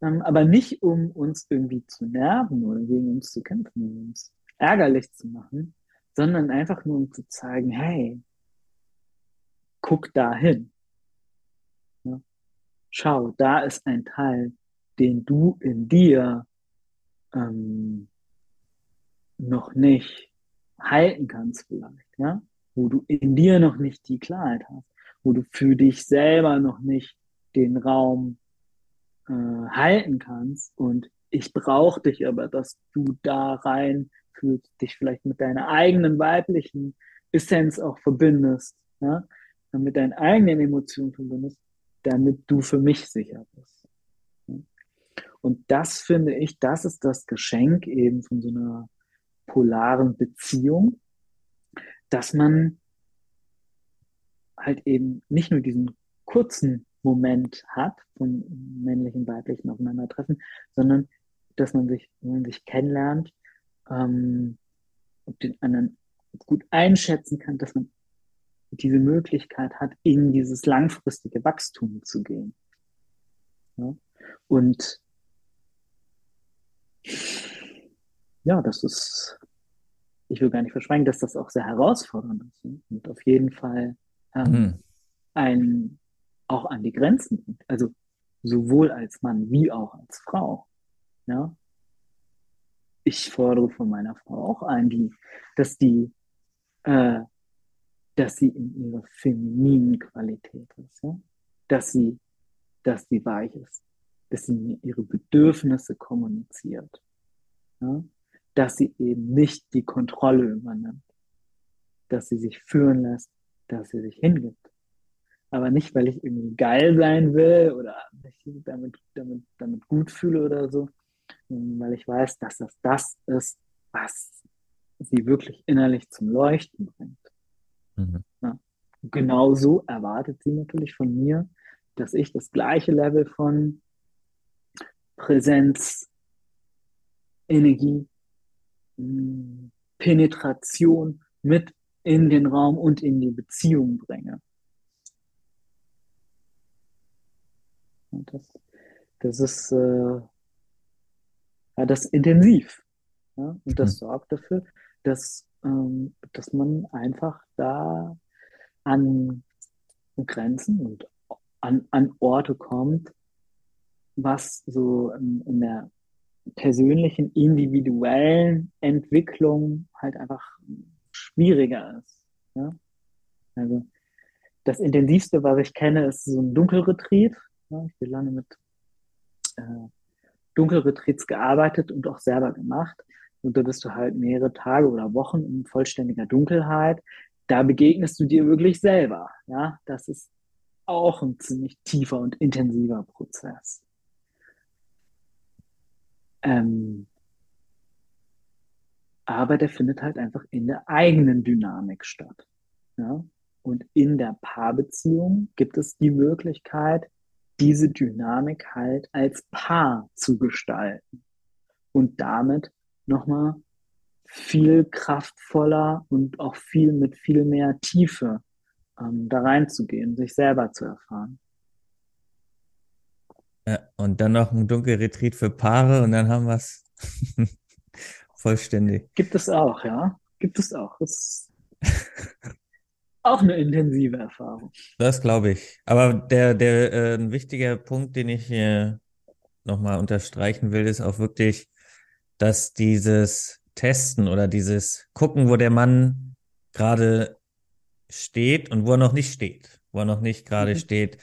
ähm, aber nicht um uns irgendwie zu nerven oder gegen uns zu kämpfen, uns ärgerlich zu machen, sondern einfach nur um zu zeigen, hey, guck da hin. Schau, da ist ein Teil, den du in dir ähm, noch nicht halten kannst vielleicht, ja, wo du in dir noch nicht die Klarheit hast, wo du für dich selber noch nicht den Raum äh, halten kannst. Und ich brauche dich aber, dass du da rein fühlst, dich vielleicht mit deiner eigenen weiblichen Essenz auch verbindest, ja, mit deinen eigenen Emotionen verbindest, damit du für mich sicher bist. Und das finde ich, das ist das Geschenk eben von so einer polaren Beziehung, dass man halt eben nicht nur diesen kurzen Moment hat, von männlichen, weiblichen Aufeinandertreffen, sondern dass man sich, wenn man sich kennenlernt, ähm, den anderen gut einschätzen kann, dass man diese Möglichkeit hat, in dieses langfristige Wachstum zu gehen. Ja? Und ja, das ist, ich will gar nicht verschweigen, dass das auch sehr herausfordernd ist und auf jeden Fall ähm, mhm. ein auch an die Grenzen Also sowohl als Mann wie auch als Frau. Ja. Ich fordere von meiner Frau auch ein, die, dass die, äh, dass sie in ihrer femininen Qualität ist, ja? dass sie, dass sie weich ist, dass sie ihre Bedürfnisse kommuniziert, ja? dass sie eben nicht die Kontrolle übernimmt, dass sie sich führen lässt, dass sie sich hingibt aber nicht, weil ich irgendwie geil sein will oder mich damit, damit, damit gut fühle oder so, weil ich weiß, dass das das ist, was sie wirklich innerlich zum Leuchten bringt. Mhm. Ja. Genauso erwartet sie natürlich von mir, dass ich das gleiche Level von Präsenz, Energie, hm, Penetration mit in den Raum und in die Beziehung bringe. Das, das ist äh, ja, das intensiv. Ja? Und das mhm. sorgt dafür, dass, dass man einfach da an Grenzen und an, an Orte kommt, was so in, der persönlichen, individuellen Entwicklung halt einfach schwieriger ist. Ja? Also das Intensivste, was ich kenne, ist so ein Dunkelretreat. Ja, ich bin lange mit äh, Dunkelretreats gearbeitet und auch selber gemacht. Und da bist du halt mehrere Tage oder Wochen in vollständiger Dunkelheit. Da begegnest du dir wirklich selber. Ja, das ist auch ein ziemlich tiefer und intensiver Prozess. Ähm, aber der findet halt einfach in der eigenen Dynamik statt. Ja? Und in der Paarbeziehung gibt es die Möglichkeit, diese Dynamik halt als Paar zu gestalten und damit nochmal viel kraftvoller und auch viel mit viel mehr Tiefe ähm, da reinzugehen, sich selber zu erfahren. Ja, und dann noch ein Dunkelretreat für Paare und dann haben wir es vollständig. Gibt es auch, ja. Gibt es auch. Das auch eine intensive Erfahrung. Das glaube ich. Aber der, der, äh, ein wichtiger Punkt, den ich hier nochmal unterstreichen will, ist auch wirklich, dass dieses Testen oder dieses Gucken, wo der Mann gerade steht und wo er noch nicht steht, wo er noch nicht gerade mhm. steht,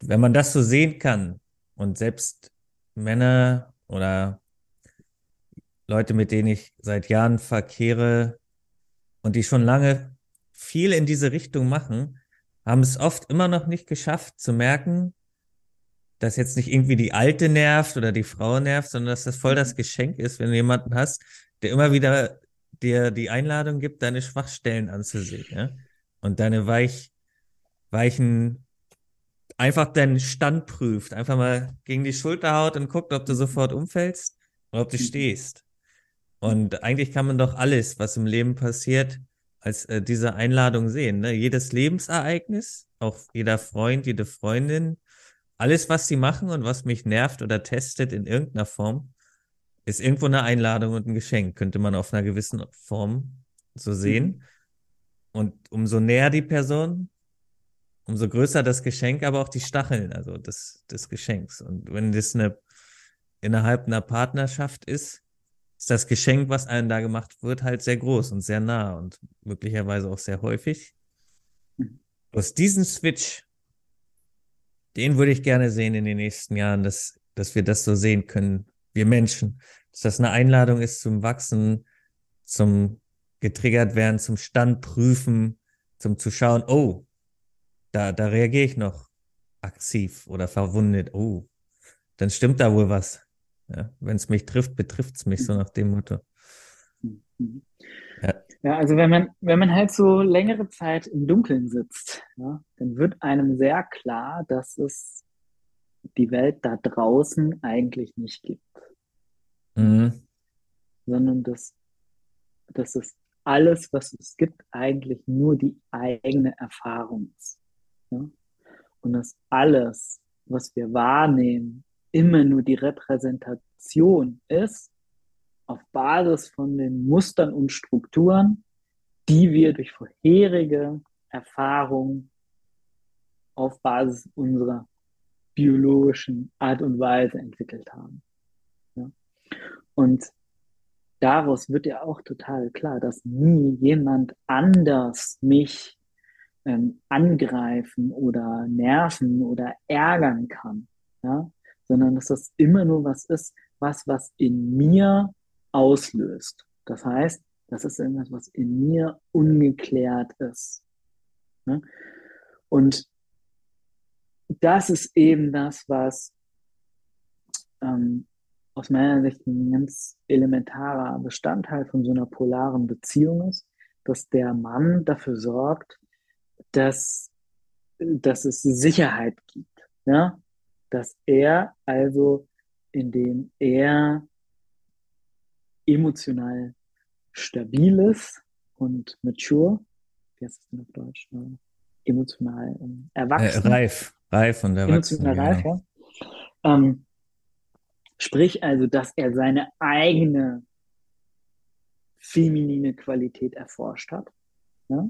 wenn man das so sehen kann und selbst Männer oder Leute, mit denen ich seit Jahren verkehre und die schon lange viel in diese Richtung machen, haben es oft immer noch nicht geschafft zu merken, dass jetzt nicht irgendwie die Alte nervt oder die Frau nervt, sondern dass das voll das mhm. Geschenk ist, wenn du jemanden hast, der immer wieder dir die Einladung gibt, deine Schwachstellen anzusehen, ja? Und deine weich, weichen, einfach deinen Stand prüft, einfach mal gegen die Schulter haut und guckt, ob du sofort umfällst oder ob du mhm. stehst. Und eigentlich kann man doch alles, was im Leben passiert, als äh, diese Einladung sehen. Ne? Jedes Lebensereignis, auch jeder Freund, jede Freundin, alles, was sie machen und was mich nervt oder testet in irgendeiner Form, ist irgendwo eine Einladung und ein Geschenk, könnte man auf einer gewissen Form so sehen. Mhm. Und umso näher die Person, umso größer das Geschenk, aber auch die Stacheln, also des, des Geschenks. Und wenn das eine innerhalb einer Partnerschaft ist, ist das Geschenk, was einem da gemacht wird, halt sehr groß und sehr nah und möglicherweise auch sehr häufig. Mhm. Aus diesem Switch, den würde ich gerne sehen in den nächsten Jahren, dass, dass wir das so sehen können, wir Menschen. Dass das eine Einladung ist zum Wachsen, zum getriggert werden, zum Stand prüfen, zum zu schauen, oh, da, da reagiere ich noch aktiv oder verwundet. Oh, dann stimmt da wohl was. Ja, Wenn es mich trifft, betrifft es mich so nach dem Motto. Ja. ja, also wenn man, wenn man halt so längere Zeit im Dunkeln sitzt, ja, dann wird einem sehr klar, dass es die Welt da draußen eigentlich nicht gibt. Mhm. Sondern dass, dass es alles, was es gibt, eigentlich nur die eigene Erfahrung ist. Ja? Und dass alles, was wir wahrnehmen, immer nur die Repräsentation ist, auf Basis von den Mustern und Strukturen, die wir durch vorherige Erfahrungen auf Basis unserer biologischen Art und Weise entwickelt haben. Ja? Und daraus wird ja auch total klar, dass nie jemand anders mich ähm, angreifen oder nerven oder ärgern kann. Ja? sondern dass das immer nur was ist, was was in mir auslöst. Das heißt, das ist irgendwas, was in mir ungeklärt ist. Ne? Und das ist eben das, was ähm, aus meiner Sicht ein ganz elementarer Bestandteil von so einer polaren Beziehung ist, dass der Mann dafür sorgt, dass, dass es Sicherheit gibt. Ja? dass er also, indem er emotional stabil ist und mature, wie heißt das denn auf Deutsch? Ne? Emotional ähm, erwachsen. Äh, reif, reif und erwachsen. Emotional reif, genau. ja. Ähm, sprich also, dass er seine eigene feminine Qualität erforscht hat. Ja?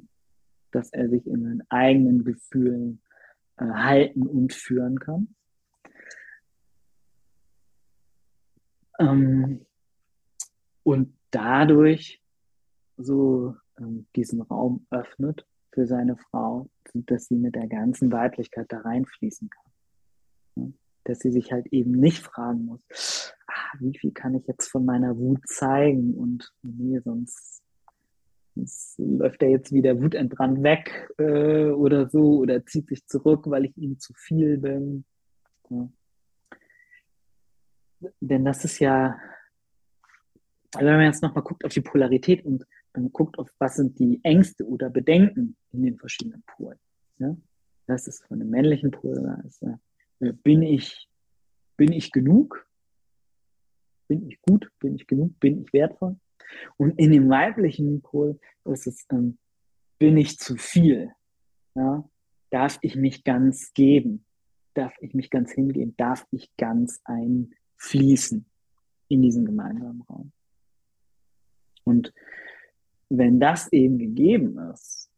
Dass er sich in seinen eigenen Gefühlen äh, halten und führen kann. Ähm, und dadurch so ähm, diesen Raum öffnet für seine Frau, dass sie mit der ganzen Weiblichkeit da reinfließen kann. Ja? Dass sie sich halt eben nicht fragen muss, ah, wie viel kann ich jetzt von meiner Wut zeigen und nee, sonst, sonst läuft er jetzt wieder wutentbrannt weg äh, oder so oder zieht sich zurück, weil ich ihm zu viel bin. Ja denn das ist ja, also wenn man jetzt nochmal guckt auf die Polarität und man guckt auf, was sind die Ängste oder Bedenken in den verschiedenen Polen. Ja? Das ist von dem männlichen Pol, da ist, äh, bin ich, bin ich genug? Bin ich gut? Bin ich genug? Bin ich wertvoll? Und in dem weiblichen Pol ist es, ähm, bin ich zu viel? Ja? Darf ich mich ganz geben? Darf ich mich ganz hingehen? Darf ich ganz einfließen in diesen gemeinsamen Raum? Und wenn das eben gegeben ist,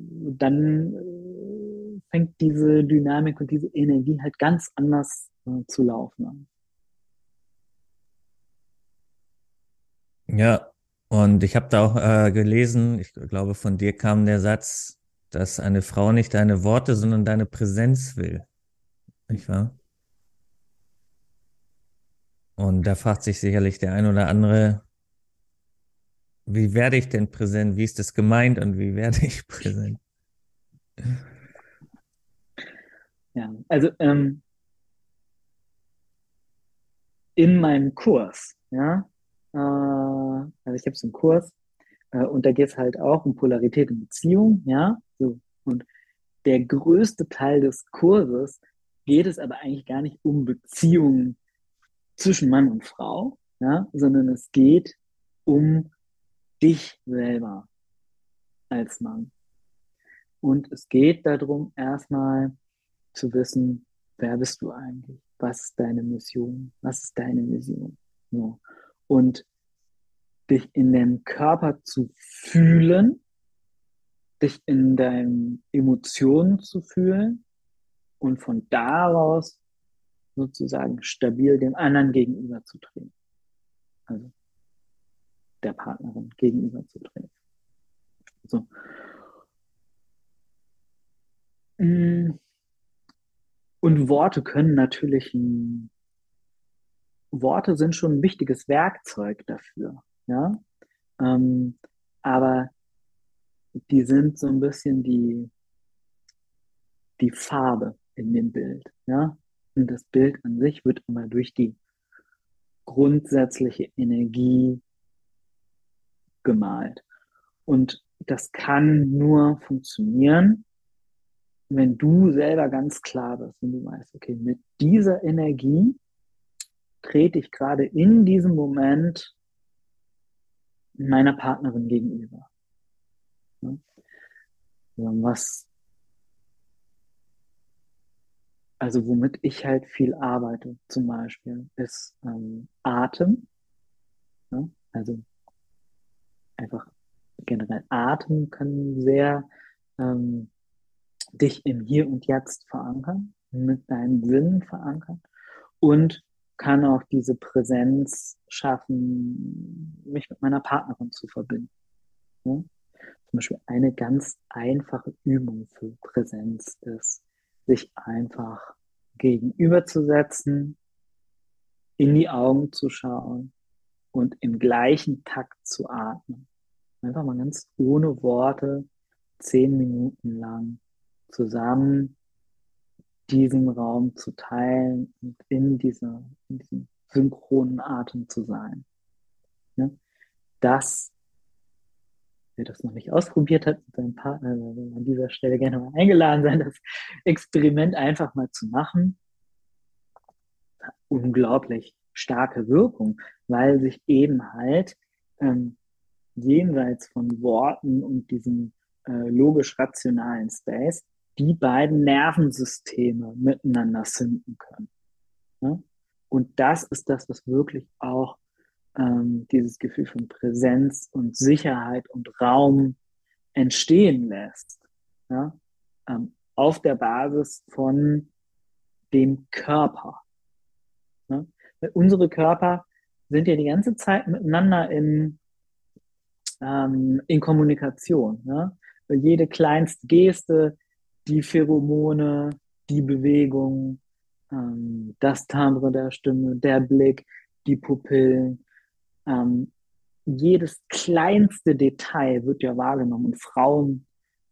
dann äh, fängt diese Dynamik und diese Energie halt ganz anders äh, zu laufen an. Ja, und ich habe da auch äh, gelesen, ich glaube, von dir kam der Satz, dass eine Frau nicht deine Worte, sondern deine Präsenz will. Nicht wahr? Und da fragt sich sicherlich der ein oder andere, wie werde ich denn präsent? Wie ist das gemeint und wie werde ich präsent? Ja, also ähm, in meinem Kurs, ja, äh, also ich habe so einen Kurs äh, und da geht es halt auch um Polarität in Beziehung, ja, so und der größte Teil des Kurses geht es aber eigentlich gar nicht um Beziehungen zwischen Mann und Frau, ja, sondern es geht um dich selber als Mann. Und es geht darum, erstmal zu wissen, wer bist du eigentlich? Was ist deine Mission? Was ist deine Vision? So. Und dich in deinem Körper zu fühlen, dich in deinen Emotionen zu fühlen und von daraus sozusagen stabil dem anderen gegenüber zu treten. Also der Partnerin gegenüber zu treten. So. Mm. Und Worte können natürlich, Worte sind schon ein wichtiges Werkzeug dafür, ja. Ähm, aber die sind so ein bisschen die, die Farbe in dem Bild, ja. Das Bild an sich wird immer durch die grundsätzliche Energie gemalt. Und das kann nur funktionieren, wenn du selber ganz klar bist und du weißt, okay, mit dieser Energie trete ich gerade in diesem Moment meiner Partnerin gegenüber. Was, also womit ich halt viel arbeite, zum Beispiel, ist ähm, Atem. Ja? Also einfach generell Atem kann sehr ähm, dich im Hier und Jetzt verankern, mit deinen Sinnen verankern und kann auch diese Präsenz schaffen, mich mit meiner Partnerin zu verbinden. Ja? Zum Beispiel eine ganz einfache Übung für Präsenz ist, sich einfach gegenüberzusetzen, in die Augen zu schauen und im gleichen Takt zu atmen. Einfach mal ganz ohne Worte zehn Minuten lang zusammen diesen Raum zu teilen und in, dieser, in diesem synchronen Atem zu sein. Ja? Das, wer das noch nicht ausprobiert hat mit seinem Partner, will an dieser Stelle gerne mal eingeladen sein, das Experiment einfach mal zu machen. Unglaublich starke Wirkung, weil sich eben halt ähm, jenseits von Worten und diesem äh, logisch-rationalen Space die beiden Nervensysteme miteinander sinken können. Ja? Und das ist das, was wirklich auch ähm, dieses Gefühl von Präsenz und Sicherheit und Raum entstehen lässt. Ja? Ähm, auf der Basis von dem Körper. Ja? Unsere Körper sind ja die ganze Zeit miteinander in, ähm, in Kommunikation. Ja? Jede kleinste Geste, die Pheromone, die Bewegung, ähm, das Timbre der Stimme, der Blick, die Pupillen. Ähm, jedes kleinste Detail wird ja wahrgenommen und Frauen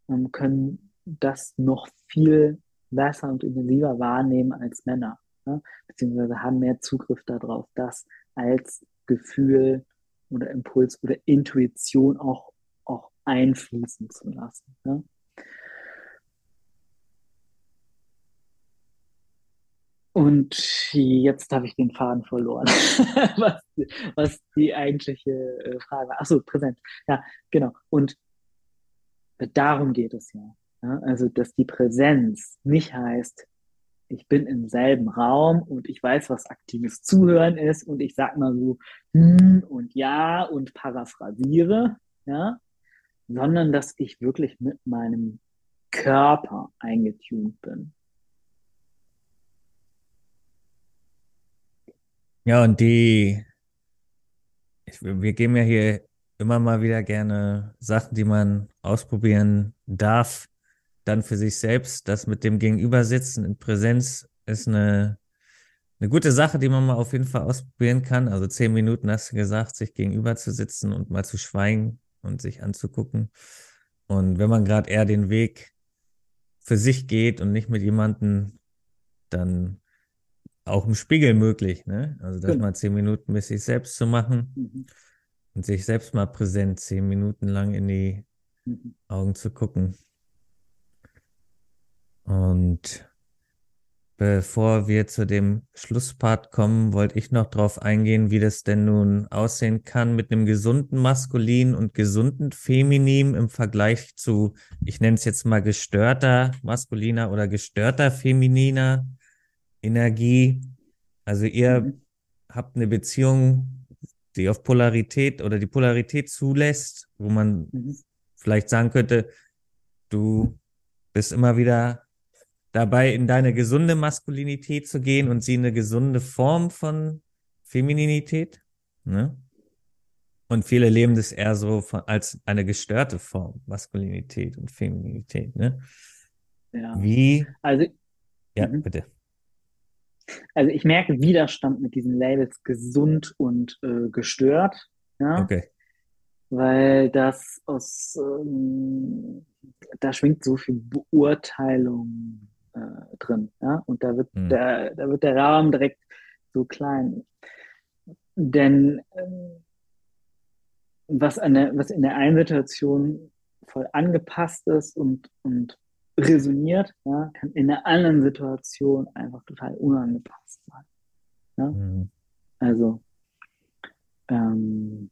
ähm, können das noch viel besser und intensiver wahrnehmen als Männer. ja? beziehungsweise haben mehr Zugriff darauf, das als Gefühl oder Impuls oder Intuition auch, auch einfließen zu lassen. Ja? Und jetzt habe ich den Faden verloren, was, was, die eigentliche äh, Frage war. Achso, Präsenz. Ja, genau. Und darum geht es ja. ja. Also, dass die Präsenz nicht heißt, ich bin im selben Raum und ich weiß, was aktives Zuhören ist und ich sag mal so hm und ja und paraphrasiere, ja, sondern dass ich wirklich mit meinem Körper eingetunt bin. Ja, und die, ich, wir geben ja hier immer mal wieder gerne Sachen, die man ausprobieren darf, dann für sich selbst. Das mit dem Gegenübersitzen in Präsenz ist eine, eine gute Sache, die man mal auf jeden Fall ausprobieren kann. Also zehn Minuten hast du gesagt, sich gegenüber zu sitzen und mal zu schweigen und sich anzugucken. Und wenn man gerade eher den Weg für sich geht und nicht mit jemandem, dann auch im Spiegel möglich, ne? Also das genau. mal zehn Minuten mit sich selbst zu machen mhm. und sich selbst mal präsent zehn Minuten lang in die mhm. Augen zu gucken. Und bevor wir zu dem Schlusspart kommen, wollte ich noch darauf eingehen, wie das denn nun aussehen kann mit einem gesunden Maskulin und gesunden Feminin im Vergleich zu, ich nenne es jetzt mal gestörter Maskuliner oder gestörter Femininer Energie. Also ihr mhm. habt eine Beziehung, die auf Polarität oder die Polarität zulässt, wo man mhm. vielleicht sagen könnte, du bist immer wieder dabei, in deine gesunde Maskulinität zu gehen und sie eine gesunde Form von Femininität. Ne? Und viele leben das eher so von, als eine gestörte Form, Maskulinität und Femininität. Ne? Ja. Wie? Also, ja, mhm. bitte. Also ich merke Widerstand mit diesen Labels gesund und äh, gestört. Ja? Okay. Weil das aus, ähm, da schwingt so viel Beurteilung äh, drin. Ja? Und da wird, mhm. der, da wird der Rahmen direkt so klein. Denn ähm, was, eine, was in der einen Situation voll angepasst ist und, und resoniert, ja, kann in einer anderen Situation einfach total unangepasst sein. Ja? Mhm. Also, ähm,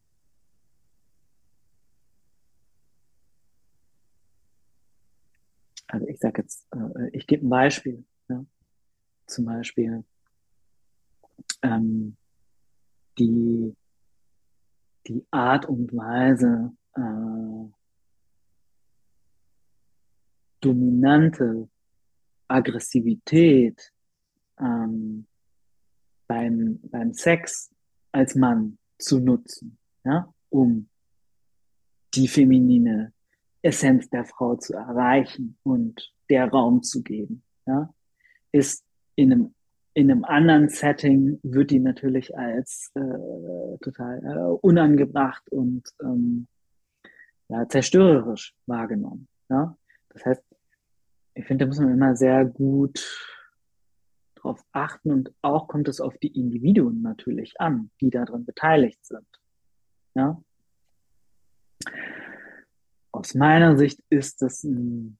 also ich sage jetzt, äh, ich gebe ein Beispiel. Ja? Zum Beispiel ähm, die, die Art und Weise, äh, dominante Aggressivität ähm, beim, beim Sex als Mann zu nutzen, ja, um die feminine Essenz der Frau zu erreichen und der Raum zu geben, ja, ist in einem in einem anderen Setting wird die natürlich als äh, total äh, unangebracht und ähm, ja, zerstörerisch wahrgenommen. Ja? Das heißt, ich finde, da muss man immer sehr gut drauf achten und auch kommt es auf die Individuen natürlich an, die daran beteiligt sind. Ja? Aus meiner Sicht ist das ein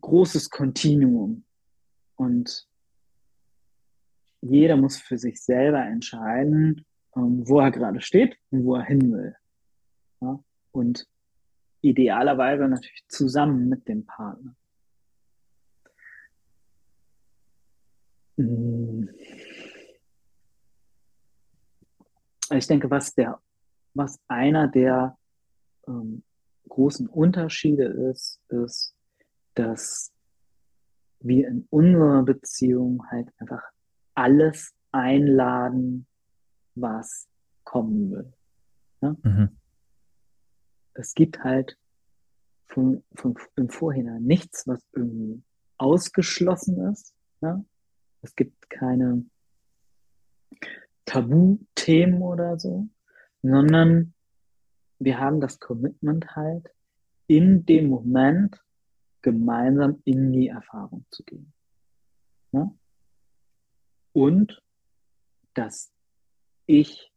großes Kontinuum und jeder muss für sich selber entscheiden, ähm, wo er gerade steht und wo er hin will. Ja? Und idealerweise natürlich zusammen mit dem Partner. Ich denke, was der, was einer der ähm, großen Unterschiede ist, ist, dass wir in unserer Beziehung halt einfach alles einladen, was kommen will. Ja? Mhm. Es gibt halt von, von, im Vorhinein nichts, was irgendwie ausgeschlossen ist. Ja? Es gibt keine Tabuthemen oder so, sondern wir haben das Commitment halt, in dem Moment gemeinsam in die Erfahrung zu gehen. Ja? und dass ich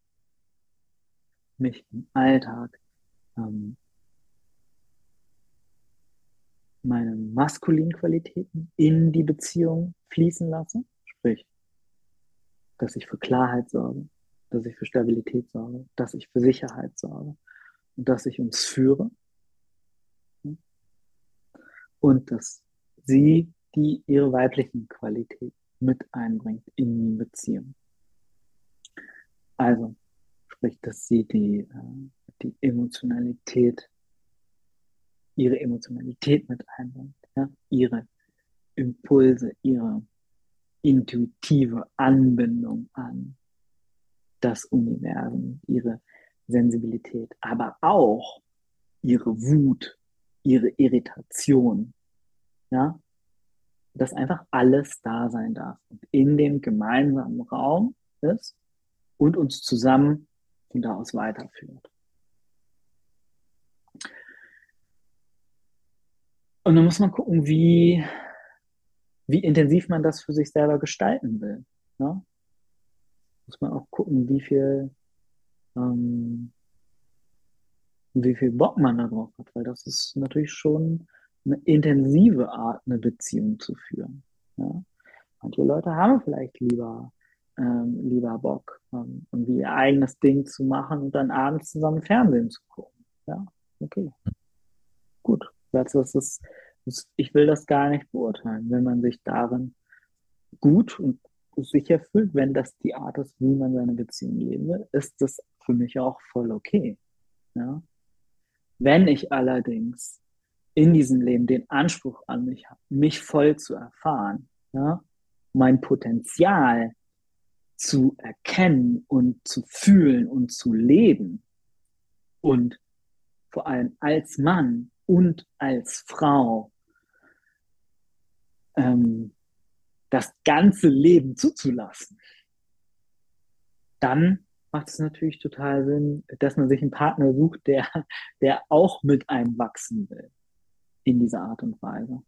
mich im Alltag ähm, meine maskulinen Qualitäten in die Beziehung fließen lasse, dass ich für Klarheit sorge, dass ich für Stabilität sorge, dass ich für Sicherheit sorge und dass ich uns führe und dass sie die ihre weiblichen Qualitäten mit einbringt in die Beziehung. Also, sprich, dass sie die, äh, die Emotionalität, ihre Emotionalität mit einbringt, ja? ihre Impulse, ihre intuitive Anbindung an das Universum, ihre Sensibilität, aber auch ihre Wut, ihre Irritation, ja, dass einfach alles da sein darf und in dem gemeinsamen Raum ist und uns zusammen von da aus weiterführt. Und dann muss man gucken, wie, wie intensiv man das für sich selber gestalten will. Ne? Muss man auch gucken, wie viel, ähm, wie viel Bock man darauf hat, weil das ist natürlich schon eine intensive Art, eine Beziehung zu führen. Ja? Manche Leute haben vielleicht lieber, ähm, lieber Bock, ähm, irgendwie ihr eigenes Ding zu machen und dann abends zusammen Fernsehen zu gucken. Ja, okay. Gut. Das ist, ich will das gar nicht beurteilen, wenn man sich darin gut und sicher fühlt, wenn das die Art ist, wie man seine Beziehung leben will, ist das für mich auch voll okay. Ja? Wenn ich allerdings in diesem Leben den Anspruch an mich habe, mich voll zu erfahren, ja, mein Potenzial zu erkennen und zu fühlen und zu leben und vor allem als Mann und als Frau ähm, das ganze Leben zuzulassen, dann macht es natürlich total Sinn, dass man sich einen Partner sucht, der, der auch mit einem wachsen will in dieser Art und Weise.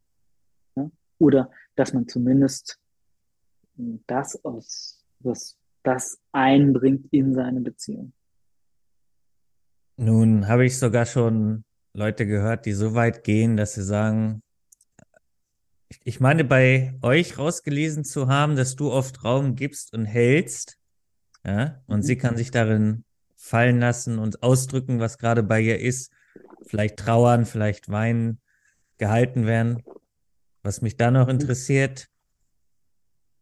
Ja? Oder dass man zumindest das aus, was das einbringt in seine Beziehung. Nun habe ich sogar schon Leute gehört, die so weit gehen, dass sie sagen, ich meine, bei euch rausgelesen zu haben, dass du oft Raum gibst und hältst, ja, und mhm. sie kann sich darin fallen lassen und ausdrücken, was gerade bei ihr ist, vielleicht trauern, vielleicht weinen, gehalten werden. Was mich da noch interessiert,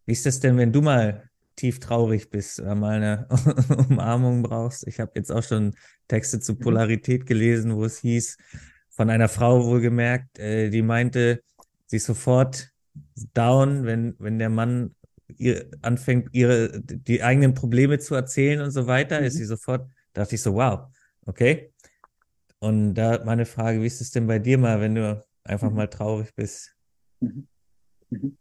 wie ist das denn, wenn du mal tief traurig bist oder mal eine Umarmung brauchst? Ich habe jetzt auch schon Texte zu Polarität gelesen, wo es hieß, von einer Frau wohlgemerkt, äh, die meinte, ist sofort down, wenn, wenn der Mann ihr anfängt, ihre, die eigenen Probleme zu erzählen und so weiter, mhm. ist sie sofort, dachte ich so, wow, okay. Und da meine Frage, wie ist es denn bei dir mal, wenn du einfach mhm. mal traurig bist. Mhm. Mhm.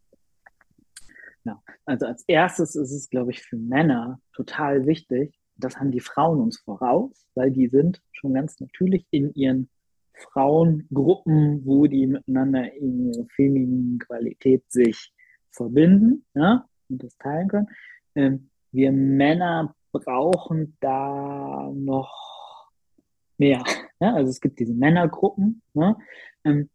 Ja, also als erstes ist es, glaube ich, für Männer total wichtig, das haben die Frauen uns voraus, weil die sind schon ganz natürlich in ihren Frauengruppen, wo die miteinander in ihrer femininen Qualität sich verbinden ja, und das teilen können. Ähm, wir Männer brauchen da noch mehr. Ja? Also es gibt diese Männergruppen. Ne? Ähm,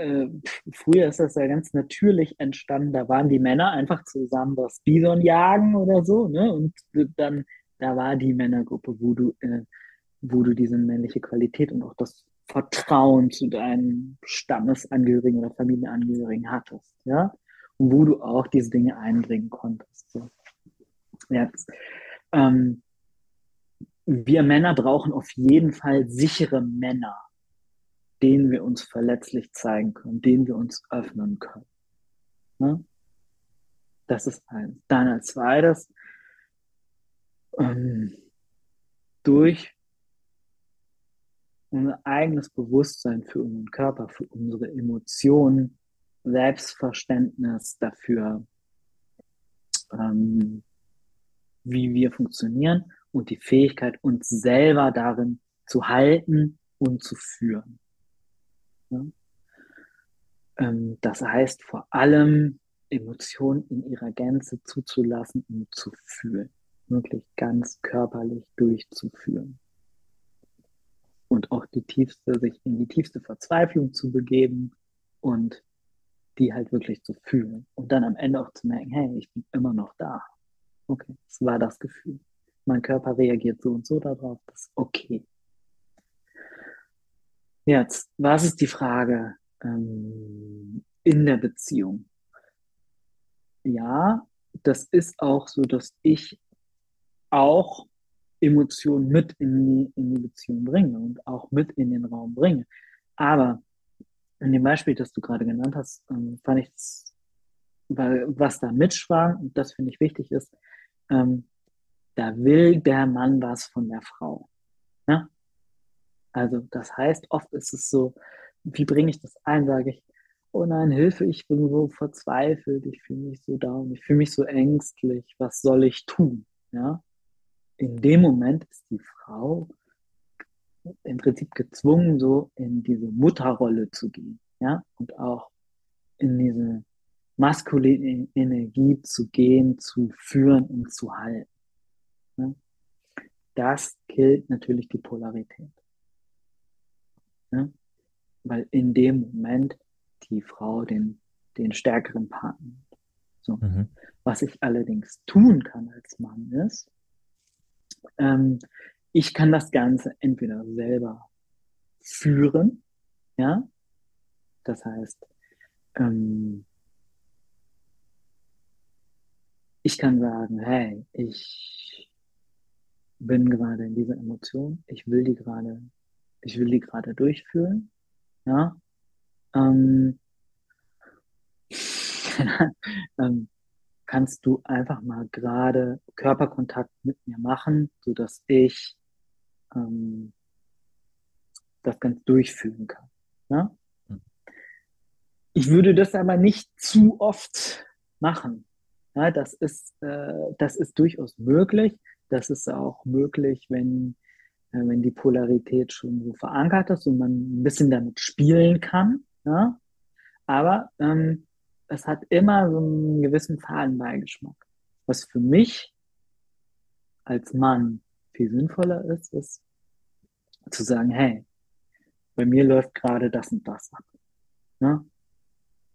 äh, früher ist das ja ganz natürlich entstanden, da waren die Männer einfach zusammen das Bison jagen oder so, ne? Und dann, da war die Männergruppe, wo du, äh, wo du diese männliche Qualität und auch das Vertrauen zu deinen Stammesangehörigen oder Familienangehörigen hattest, ja? Und wo du auch diese Dinge einbringen konntest. So. Jetzt, ähm, wir Männer brauchen auf jeden Fall sichere Männer denen wir uns verletzlich zeigen können, denen wir uns öffnen können. Ne? Das ist eins. Dann als zweites, ähm, durch unser eigenes Bewusstsein für unseren Körper, für unsere Emotionen, Selbstverständnis dafür, ähm, wie wir funktionieren und die Fähigkeit, uns selber darin zu halten und zu führen. Ja? Ähm, das heißt vor allem Emotionen in ihrer Gänze zuzulassen und zu fühlen. Wirklich ganz körperlich durchzuführen. Und auch die tiefste, sich in die tiefste Verzweiflung zu begeben und die halt wirklich zu fühlen. Und dann am Ende auch zu merken, hey, ich bin immer noch da. Okay, das war das Gefühl. Mein Körper reagiert so und so darauf, das ist okay. Jetzt, was ist die Frage ähm, in der Beziehung? Ja, das ist auch so, dass ich auch Emotionen mit in die, in die Beziehung bringe und auch mit in den Raum bringe. Aber in dem Beispiel, das du gerade genannt hast, ähm, fand ich, weil was da mitschwang, und das finde ich wichtig ist, ähm, da will der Mann was von der Frau. Ja? Also das heißt, oft ist es so, wie bringe ich das ein, sage ich, oh nein, Hilfe, ich bin so verzweifelt, ich fühle mich so down, ich fühle mich so ängstlich, was soll ich tun? Ja? In dem Moment ist die Frau im Prinzip gezwungen, so in diese Mutterrolle zu gehen, ja, und auch in diese maskuline Energie zu gehen, zu führen und zu halten. Ja? Das killt natürlich die Polarität. Ja? Weil in dem Moment die Frau den, den stärkeren Partner. So. Mhm. Was ich allerdings tun kann als Mann ist, ähm, ich kann das Ganze entweder selber führen, ja, das heißt, ähm, ich kann sagen, hey, ich bin gerade in dieser Emotion, ich will die gerade, ich will die gerade durchführen, ja, ähm, ähm, kannst du einfach mal gerade Körperkontakt mit mir machen, so dass ich ähm, das ganz durchführen kann. Ja? Hm. Ich würde das aber nicht zu oft machen. Ja, das ist, äh, das ist durchaus möglich. Das ist auch möglich, wenn, äh, wenn die Polarität schon so verankert ist und man ein bisschen damit spielen kann. Ja? Aber ähm, es hat immer so einen gewissen Fadenbeigeschmack. Was für mich als Mann viel sinnvoller ist, ist zu sagen, hey, bei mir läuft gerade das und das ab. Ne?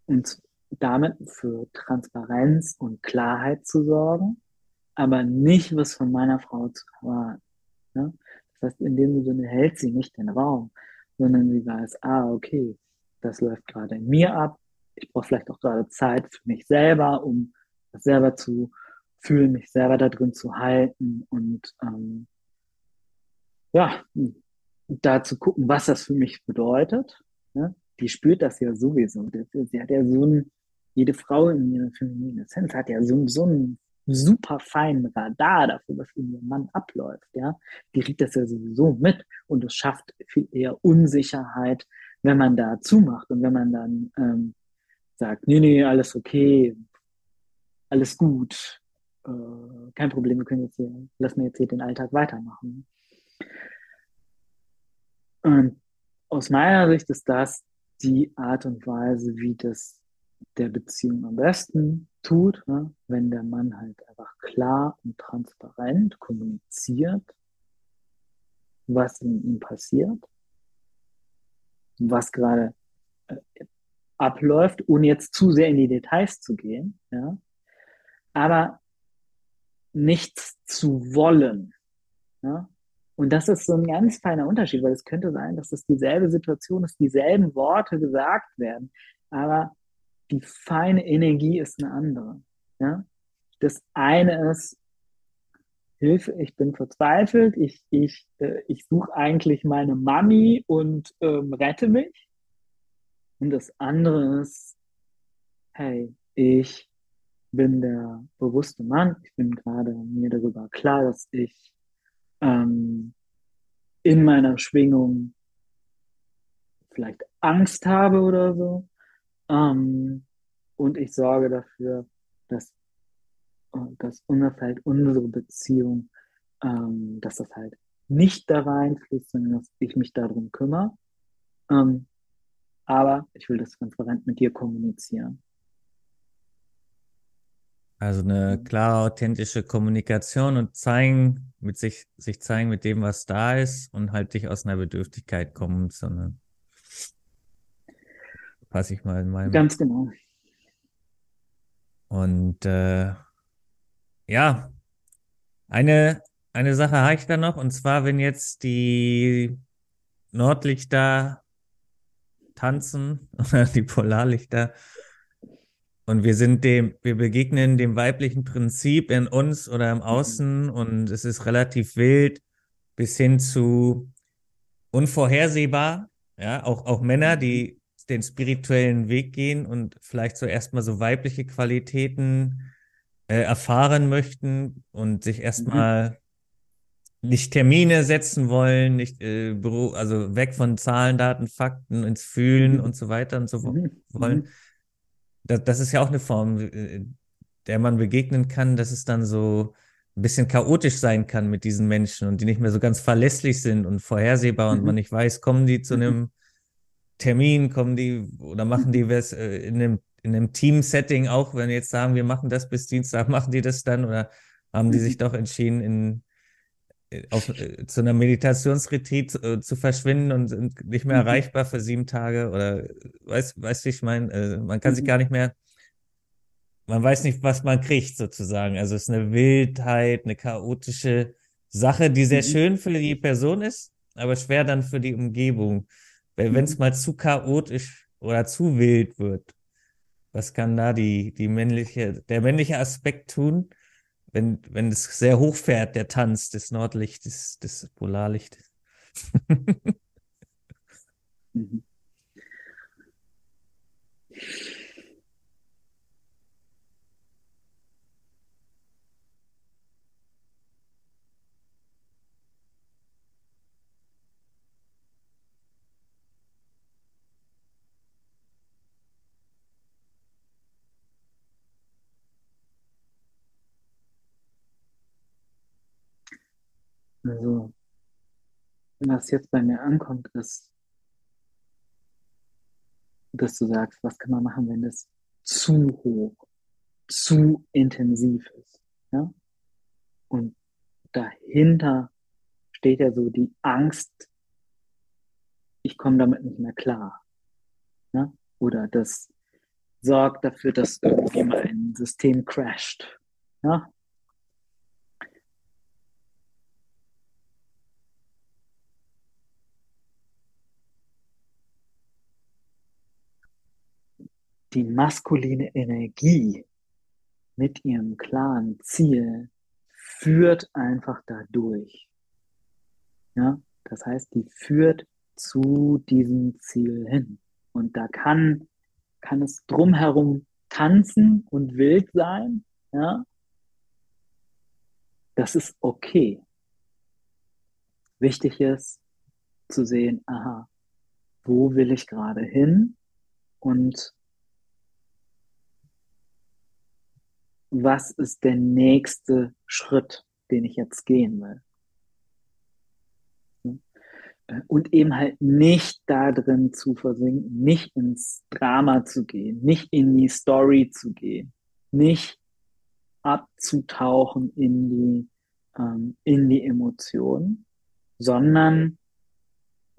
Und damit für Transparenz und Klarheit zu sorgen, aber nicht was von meiner Frau zu erwarten. Ne? Das heißt, in dem Sinne hält sie nicht den Raum, sondern sie weiß, ah, okay, das läuft gerade in mir ab. Ich brauche vielleicht auch gerade Zeit für mich selber, um das selber zu fühlen, mich selber da drin zu halten und ähm, ja, da zu gucken, was das für mich bedeutet. Ne? Die spürt das ja sowieso. Sie hat ja so ein, jede Frau in ihrer femininen Essenz hat ja so, so einen super feinen Radar dafür, was in ihrem Mann abläuft. Ja? Die kriegt das ja sowieso mit und es schafft viel eher Unsicherheit, wenn man da zumacht und wenn man dann ähm, sagt, nee, nee, alles okay, alles gut, äh, kein Problem, wir können jetzt hier, lass mir jetzt hier den Alltag weitermachen. Und aus meiner Sicht ist das die Art und Weise, wie das der Beziehung am besten tut, ne? wenn der Mann halt einfach klar und transparent kommuniziert, was in ihm passiert, was gerade äh, abläuft, ohne jetzt zu sehr in die Details zu gehen, ja, aber nichts zu wollen, ja, und das ist so ein ganz feiner Unterschied, weil es könnte sein, dass es dieselbe Situation ist, dieselben Worte gesagt werden, aber die feine Energie ist eine andere. Ja? Das eine ist, Hilfe, ich bin verzweifelt, ich, ich, äh, ich suche eigentlich meine Mami und ähm, rette mich. Und das andere ist, hey, ich bin der bewusste Mann, ich bin gerade mir darüber klar, dass ich ähm, in meiner Schwingung vielleicht Angst habe oder so. Ähm, und ich sorge dafür, dass, äh, dass unser Feld, unsere Beziehung, ähm, dass das halt nicht da reinfließt, sondern dass ich mich darum kümmere. Ähm, aber ich will das transparent mit dir kommunizieren. Also eine klare, authentische Kommunikation und zeigen, mit sich, sich zeigen mit dem, was da ist und halt dich aus einer Bedürftigkeit kommen, sondern passe ich mal in meinem. Ganz genau. Und äh, ja, eine, eine Sache habe ich da noch, und zwar, wenn jetzt die Nordlichter tanzen oder die Polarlichter und wir sind dem, wir begegnen dem weiblichen Prinzip in uns oder im Außen und es ist relativ wild bis hin zu unvorhersehbar. Ja, auch, auch Männer, die den spirituellen Weg gehen und vielleicht so erstmal so weibliche Qualitäten äh, erfahren möchten und sich erstmal mhm. Nicht Termine setzen wollen, nicht äh, Büro, also weg von Zahlen, Daten, Fakten ins Fühlen mhm. und so weiter und so mhm. wollen. Mhm das, das ist ja auch eine Form, äh, der man begegnen kann, dass es dann so ein bisschen chaotisch sein kann mit diesen Menschen und die nicht mehr so ganz verlässlich sind und vorhersehbar mhm. und man nicht weiß, kommen die zu mhm. einem Termin, kommen die oder machen die was äh, in einem, in einem Team-Setting auch, wenn wir jetzt sagen, wir machen das bis Dienstag, machen die das dann oder haben die sich mhm. doch entschieden, in, äh, auf, zu einer Meditationsretreat äh, zu verschwinden und nicht mehr mhm. erreichbar für sieben Tage oder weißt, weißt du, ich meine, äh, man kann mhm. sich gar nicht mehr, man weiß nicht, was man kriegt sozusagen. Also es ist eine Wildheit, eine chaotische Sache, die sehr mhm. schön für die Person ist, aber schwer dann für die Umgebung. Wenn es mhm. mal zu chaotisch oder zu wild wird, was kann da die, die männliche, der männliche Aspekt tun? Wenn, wenn es sehr hoch fährt, der Tanz des Nordlichtes, des Polarlichtes. mhm. Also, was jetzt bei mir ankommt, ist, dass du sagst, was kann man machen, wenn es zu hoch, zu intensiv ist. Ja? Und dahinter steht ja so die Angst, ich komme damit nicht mehr klar. Ja? Oder das sorgt dafür, dass irgendwie mein System crasht. Ja? Die maskuline Energie mit ihrem klaren Ziel führt einfach dadurch. Ja, das heißt, die führt zu diesem Ziel hin. Und da kann, kann es drumherum tanzen und wild sein. Ja, das ist okay. Wichtig ist zu sehen, aha, wo will ich gerade hin? Und was ist der nächste Schritt, den ich jetzt gehen will. Und eben halt nicht da drin zu versinken, nicht ins Drama zu gehen, nicht in die Story zu gehen, nicht abzutauchen in die, ähm, in die Emotionen, sondern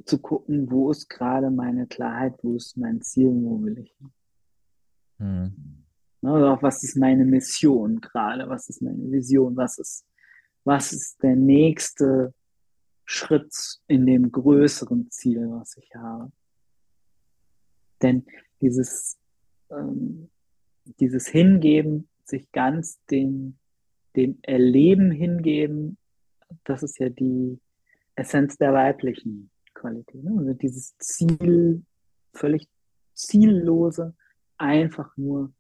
zu gucken, wo ist gerade meine Klarheit, wo ist mein Ziel, wo will ich hin. Hm. Ne, auch, was ist meine Mission gerade? Was ist meine Vision? Was ist, was ist der nächste Schritt in dem größeren Ziel, was ich habe? Denn dieses, ähm, dieses Hingeben, sich ganz dem, dem Erleben hingeben, das ist ja die Essenz der weiblichen Qualität. Ne? Also dieses Ziel, völlig ziellose, einfach nur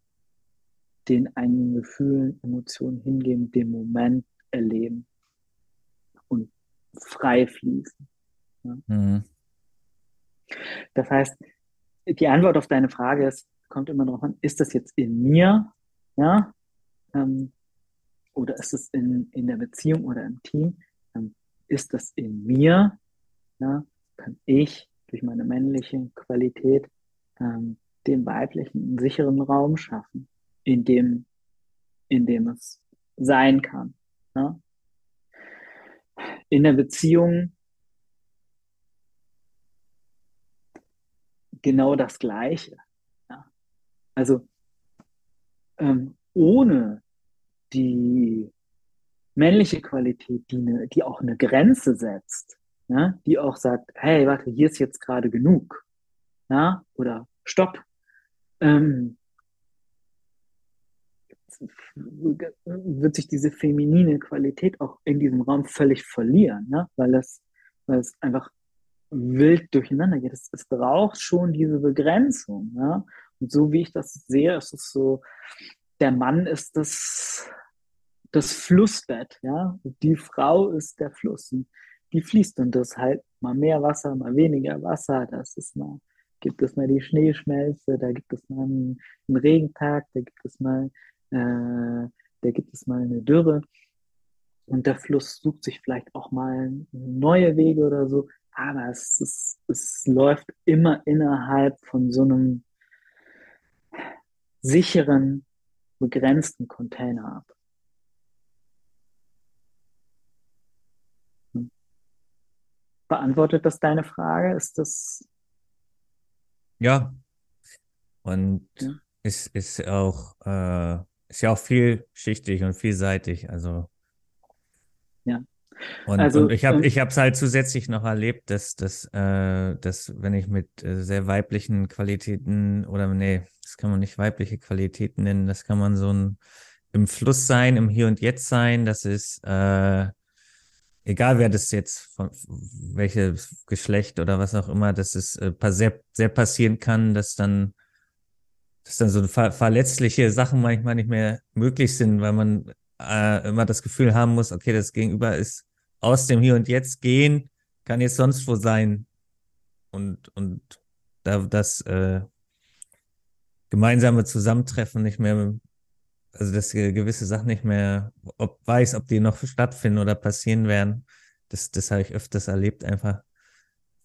den eigenen Gefühlen, Emotionen hingeben, den Moment erleben und frei fließen. Ja. Mhm. Das heißt, die Antwort auf deine Frage ist, kommt immer darauf an, ist das jetzt in mir, ja, ähm, oder ist es in, in der Beziehung oder im Team? Ähm, ist das in mir? Ja, kann ich durch meine männliche Qualität ähm, den weiblichen, sicheren Raum schaffen? In dem in dem es sein kann. Ja? In der Beziehung genau das Gleiche. Ja? Also ähm, ohne die männliche Qualität, die, eine, die auch eine Grenze setzt, ja, die auch sagt, hey, warte, hier ist jetzt gerade genug, ja, oder stopp, ähm, wird sich diese feminine Qualität auch in diesem Raum völlig verlieren, ne? weil, es, weil es einfach wild durcheinander geht. Es, es braucht schon diese Begrenzung. Ja? Und so wie ich das sehe, ist es so, der Mann ist das, das Flussbett, ja. Und die Frau ist der Fluss. Und die fließt und das halt mal mehr Wasser, mal weniger Wasser. Das ist mal, gibt es mal die Schneeschmelze, da gibt es mal einen, einen Regentag, da gibt es mal, äh, da gibt es mal eine Dürre. Und der Fluss sucht sich vielleicht auch mal neue Wege oder so. Aber es, ist, es läuft immer innerhalb von so einem sicheren, begrenzten Container ab. Hm. Beantwortet das deine Frage? Ist das. Ja. Und ja. Ist, ist auch, äh, ist ja auch vielschichtig und vielseitig. Also. Ja. Und, also, und ich habe ähm, ich habe es halt zusätzlich noch erlebt, dass, dass, äh, dass wenn ich mit äh, sehr weiblichen Qualitäten oder nee, das kann man nicht weibliche Qualitäten nennen, das kann man so ein im Fluss sein, im Hier und Jetzt sein, das ist äh, egal wer das jetzt von welches Geschlecht oder was auch immer, dass es äh, sehr, sehr passieren kann, dass dann dass dann so ver verletzliche Sachen manchmal nicht mehr möglich sind, weil man äh, immer das Gefühl haben muss, okay, das Gegenüber ist aus dem Hier und Jetzt gehen, kann jetzt sonst wo sein. Und, und da das äh, gemeinsame Zusammentreffen nicht mehr, also dass gewisse Sachen nicht mehr, ob weiß, ob die noch stattfinden oder passieren werden, das, das habe ich öfters erlebt, einfach,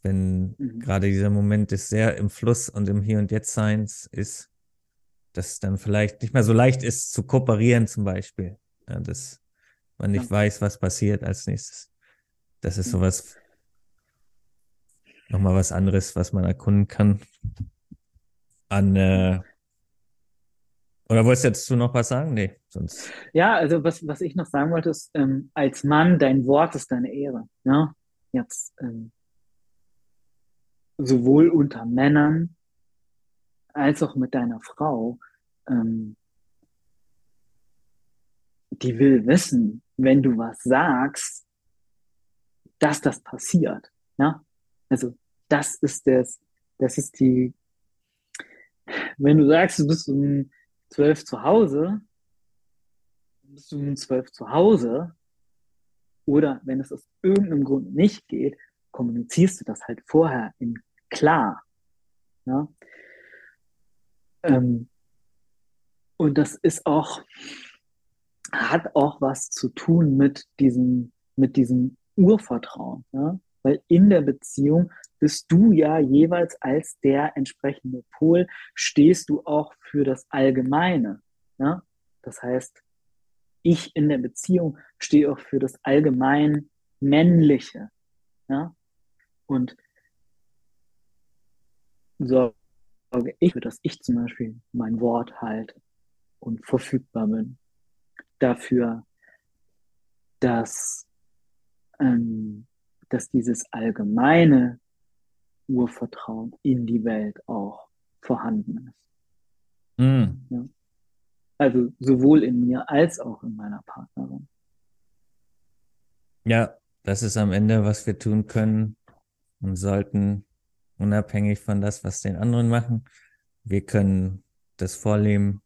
wenn mhm. gerade dieser Moment des sehr im Fluss und im Hier und Jetzt Seins ist, dass dann vielleicht nicht mehr so leicht ist zu kooperieren zum Beispiel. Ja, dass man nicht ja. weiß, was passiert als nächstes. Das ist sowas, nochmal was anderes, was man erkunden kann. An, äh, oder wolltest du noch was sagen? Nee, sonst. Ja, also was, was ich noch sagen wollte, ist, ähm, als Mann, dein Wort ist deine Ehre. Ja? Jetzt ähm, sowohl unter Männern als auch mit deiner Frau. Ähm, die will wissen, wenn du was sagst, dass das passiert. Ja? Also das ist das, das ist die, wenn du sagst, du bist um zwölf zu Hause, bist du um zwölf zu Hause, oder wenn es aus irgendeinem Grund nicht geht, kommunizierst du das halt vorher in klar. Ja? Ähm, und das ist auch, hat auch was zu tun mit diesem, mit diesem Urvertrauen. Ja? Weil in der Beziehung bist du ja jeweils als der entsprechende Pol, stehst du auch für das Allgemeine. Ja? Das heißt, ich in der Beziehung stehe auch für das allgemein Männliche. Ja? Und sorge ich für, dass ich zum Beispiel mein Wort halte und verfügbar bin dafür, dass, ähm, dass dieses allgemeine Urvertrauen in die Welt auch vorhanden ist. Mhm. Ja? Also sowohl in mir als auch in meiner Partnerin. Ja, das ist am Ende, was wir tun können und sollten, unabhängig von das, was den anderen machen. Wir können das vorleben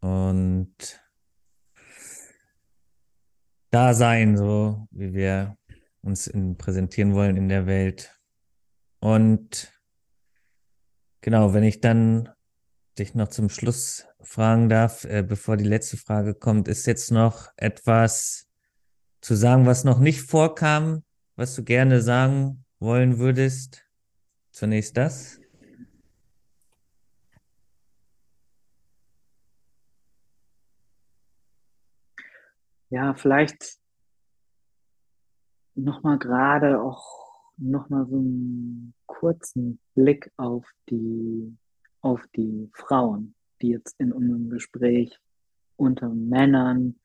und da sein, so wie wir uns in, präsentieren wollen in der Welt. Und genau, wenn ich dann dich noch zum Schluss fragen darf, äh, bevor die letzte Frage kommt, ist jetzt noch etwas zu sagen, was noch nicht vorkam, was du gerne sagen wollen würdest? Zunächst das. ja, vielleicht nochmal gerade auch nochmal so einen kurzen Blick auf die, auf die Frauen, die jetzt in unserem Gespräch unter Männern,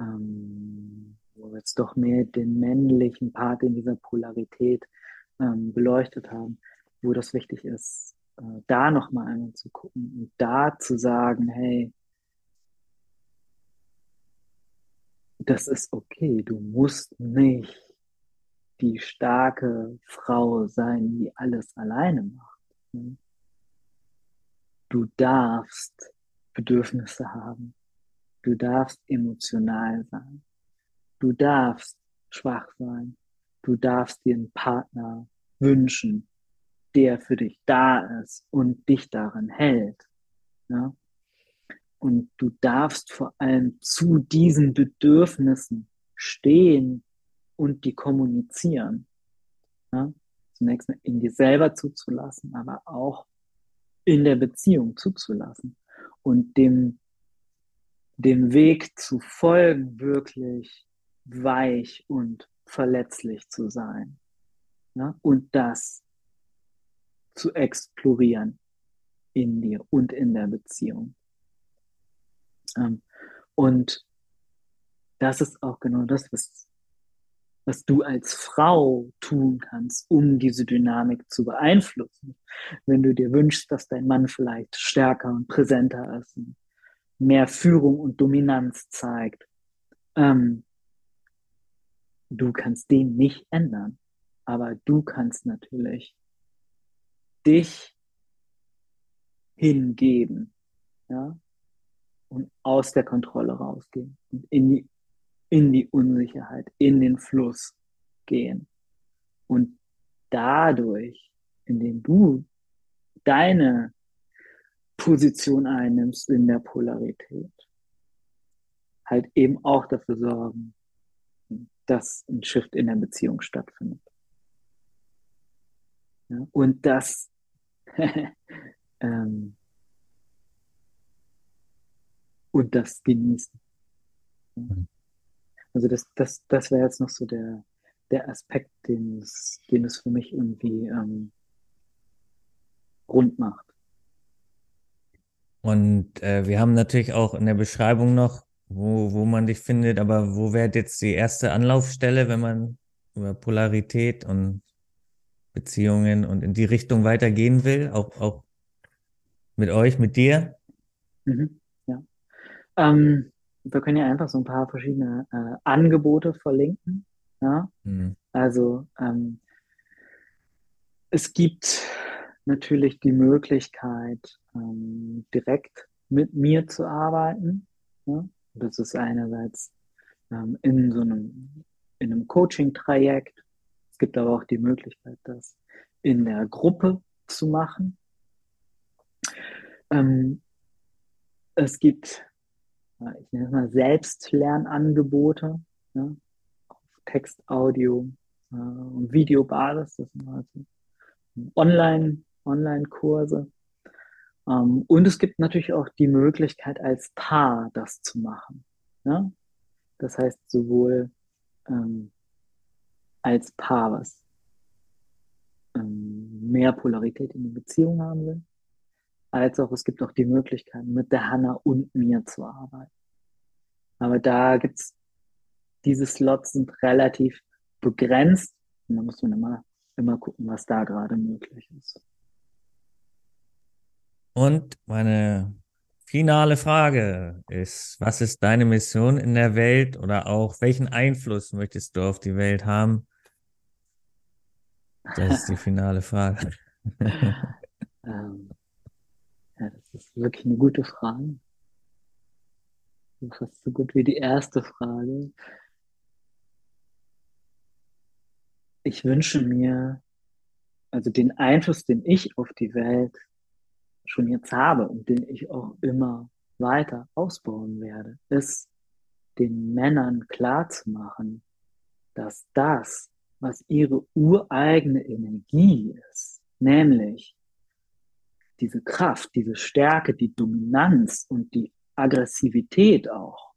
ähm, wo wir jetzt doch mehr den männlichen Part in dieser Polarität ähm, beleuchtet haben, wo das wichtig ist, äh, da nochmal einmal zu gucken und da zu sagen, hey, das ist okay, du musst nicht die starke Frau sein, die alles alleine macht. Ne? Du darfst Bedürfnisse haben. Du darfst emotional sein. Du darfst schwach sein. Du darfst dir einen Partner wünschen, der für dich da ist und dich darin hält. Ja? Und du darfst vor allem zu diesen Bedürfnissen stehen und die kommunizieren. Ja? Zunächst in dir selber zuzulassen, aber auch in der Beziehung zuzulassen und dem, dem Weg zu folgen, wirklich weich und verletzlich zu sein. Ja? Und das zu explorieren in dir und in der Beziehung. Ähm, und das ist auch genau das, was, was du als Frau tun kannst, um diese Dynamik zu beeinflussen. Wenn du dir wünschst, dass dein Mann vielleicht stärker und präsenter ist, mehr Führung und Dominanz zeigt, ähm, du kannst den nicht ändern, aber du kannst natürlich dich hingeben, ja, und aus der Kontrolle rausgehen und in die, in die Unsicherheit, in den Fluss gehen. Und dadurch, indem du deine Position einnimmst in der Polarität, halt eben auch dafür sorgen, dass ein Shift in der Beziehung stattfindet. Ja, und das ähm, und das genießen. Mhm. Also das, das, das wäre jetzt noch so der, der Aspekt, den es, den es für mich irgendwie ähm, rund macht. Und äh, wir haben natürlich auch in der Beschreibung noch, wo, wo man dich findet, aber wo wäre jetzt die erste Anlaufstelle, wenn man über Polarität und Beziehungen und in die Richtung weitergehen will, auch, auch mit euch, mit dir? Mhm, ja. Ähm, wir können ja einfach so ein paar verschiedene äh, Angebote verlinken. Ja? Mhm. Also ähm, es gibt natürlich die Möglichkeit, ähm, direkt mit mir zu arbeiten. Ja? Das ist einerseits ähm, in so einem, in einem Coaching-Trajekt. Gibt aber auch die Möglichkeit, das in der Gruppe zu machen. Ähm, es gibt, ich nenne es mal Selbstlernangebote, ja, auf Text, Audio äh, und Videobasis. Das sind also Online, Online-Kurse. Ähm, und es gibt natürlich auch die Möglichkeit, als Paar das zu machen. Ja? Das heißt, sowohl ähm, als Paar, was ähm, mehr Polarität in die Beziehung haben will, als auch es gibt auch die Möglichkeit, mit der Hanna und mir zu arbeiten. Aber da gibt es, diese Slots sind relativ begrenzt und da muss man immer, immer gucken, was da gerade möglich ist. Und meine finale Frage ist, was ist deine Mission in der Welt oder auch welchen Einfluss möchtest du auf die Welt haben? Das ist die finale Frage. ähm, ja, das ist wirklich eine gute Frage. Fast so gut wie die erste Frage. Ich wünsche mir, also den Einfluss, den ich auf die Welt schon jetzt habe und den ich auch immer weiter ausbauen werde, ist den Männern klarzumachen, dass das, was ihre ureigene Energie ist, nämlich diese Kraft, diese Stärke, die Dominanz und die Aggressivität auch,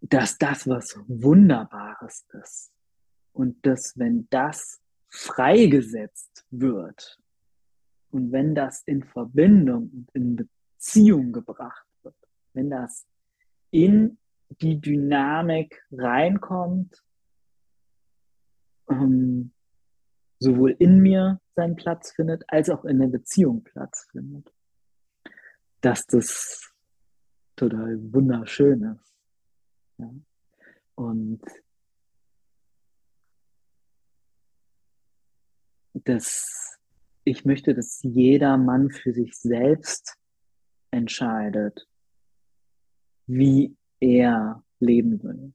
dass das was Wunderbares ist. Und dass, wenn das freigesetzt wird und wenn das in Verbindung und in Beziehung gebracht wird, wenn das in die Dynamik reinkommt, ähm, sowohl in mir seinen Platz findet, als auch in der Beziehung Platz findet, dass das total wunderschön ist. Ja. Und das, ich möchte, dass jeder Mann für sich selbst entscheidet, wie er leben will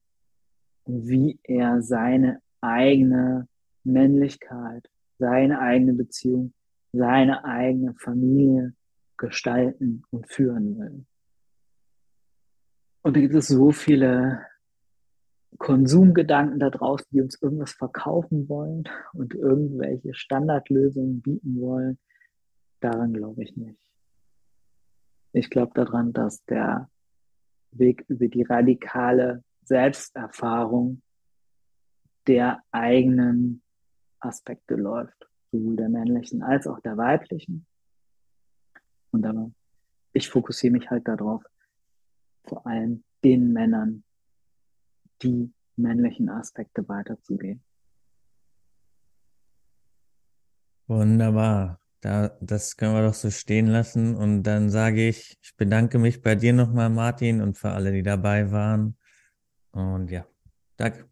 und wie er seine eigene Männlichkeit, seine eigene Beziehung, seine eigene Familie gestalten und führen will. Und da gibt es so viele Konsumgedanken da draußen, die uns irgendwas verkaufen wollen und irgendwelche Standardlösungen bieten wollen. Daran glaube ich nicht. Ich glaube daran, dass der Weg über die radikale Selbsterfahrung der eigenen Aspekte läuft, sowohl der männlichen als auch der weiblichen. Und aber ich fokussiere mich halt darauf, vor allem den Männern die männlichen Aspekte weiterzugehen. Wunderbar. Da, das können wir doch so stehen lassen. Und dann sage ich, ich bedanke mich bei dir nochmal, Martin, und für alle, die dabei waren. Und ja, danke.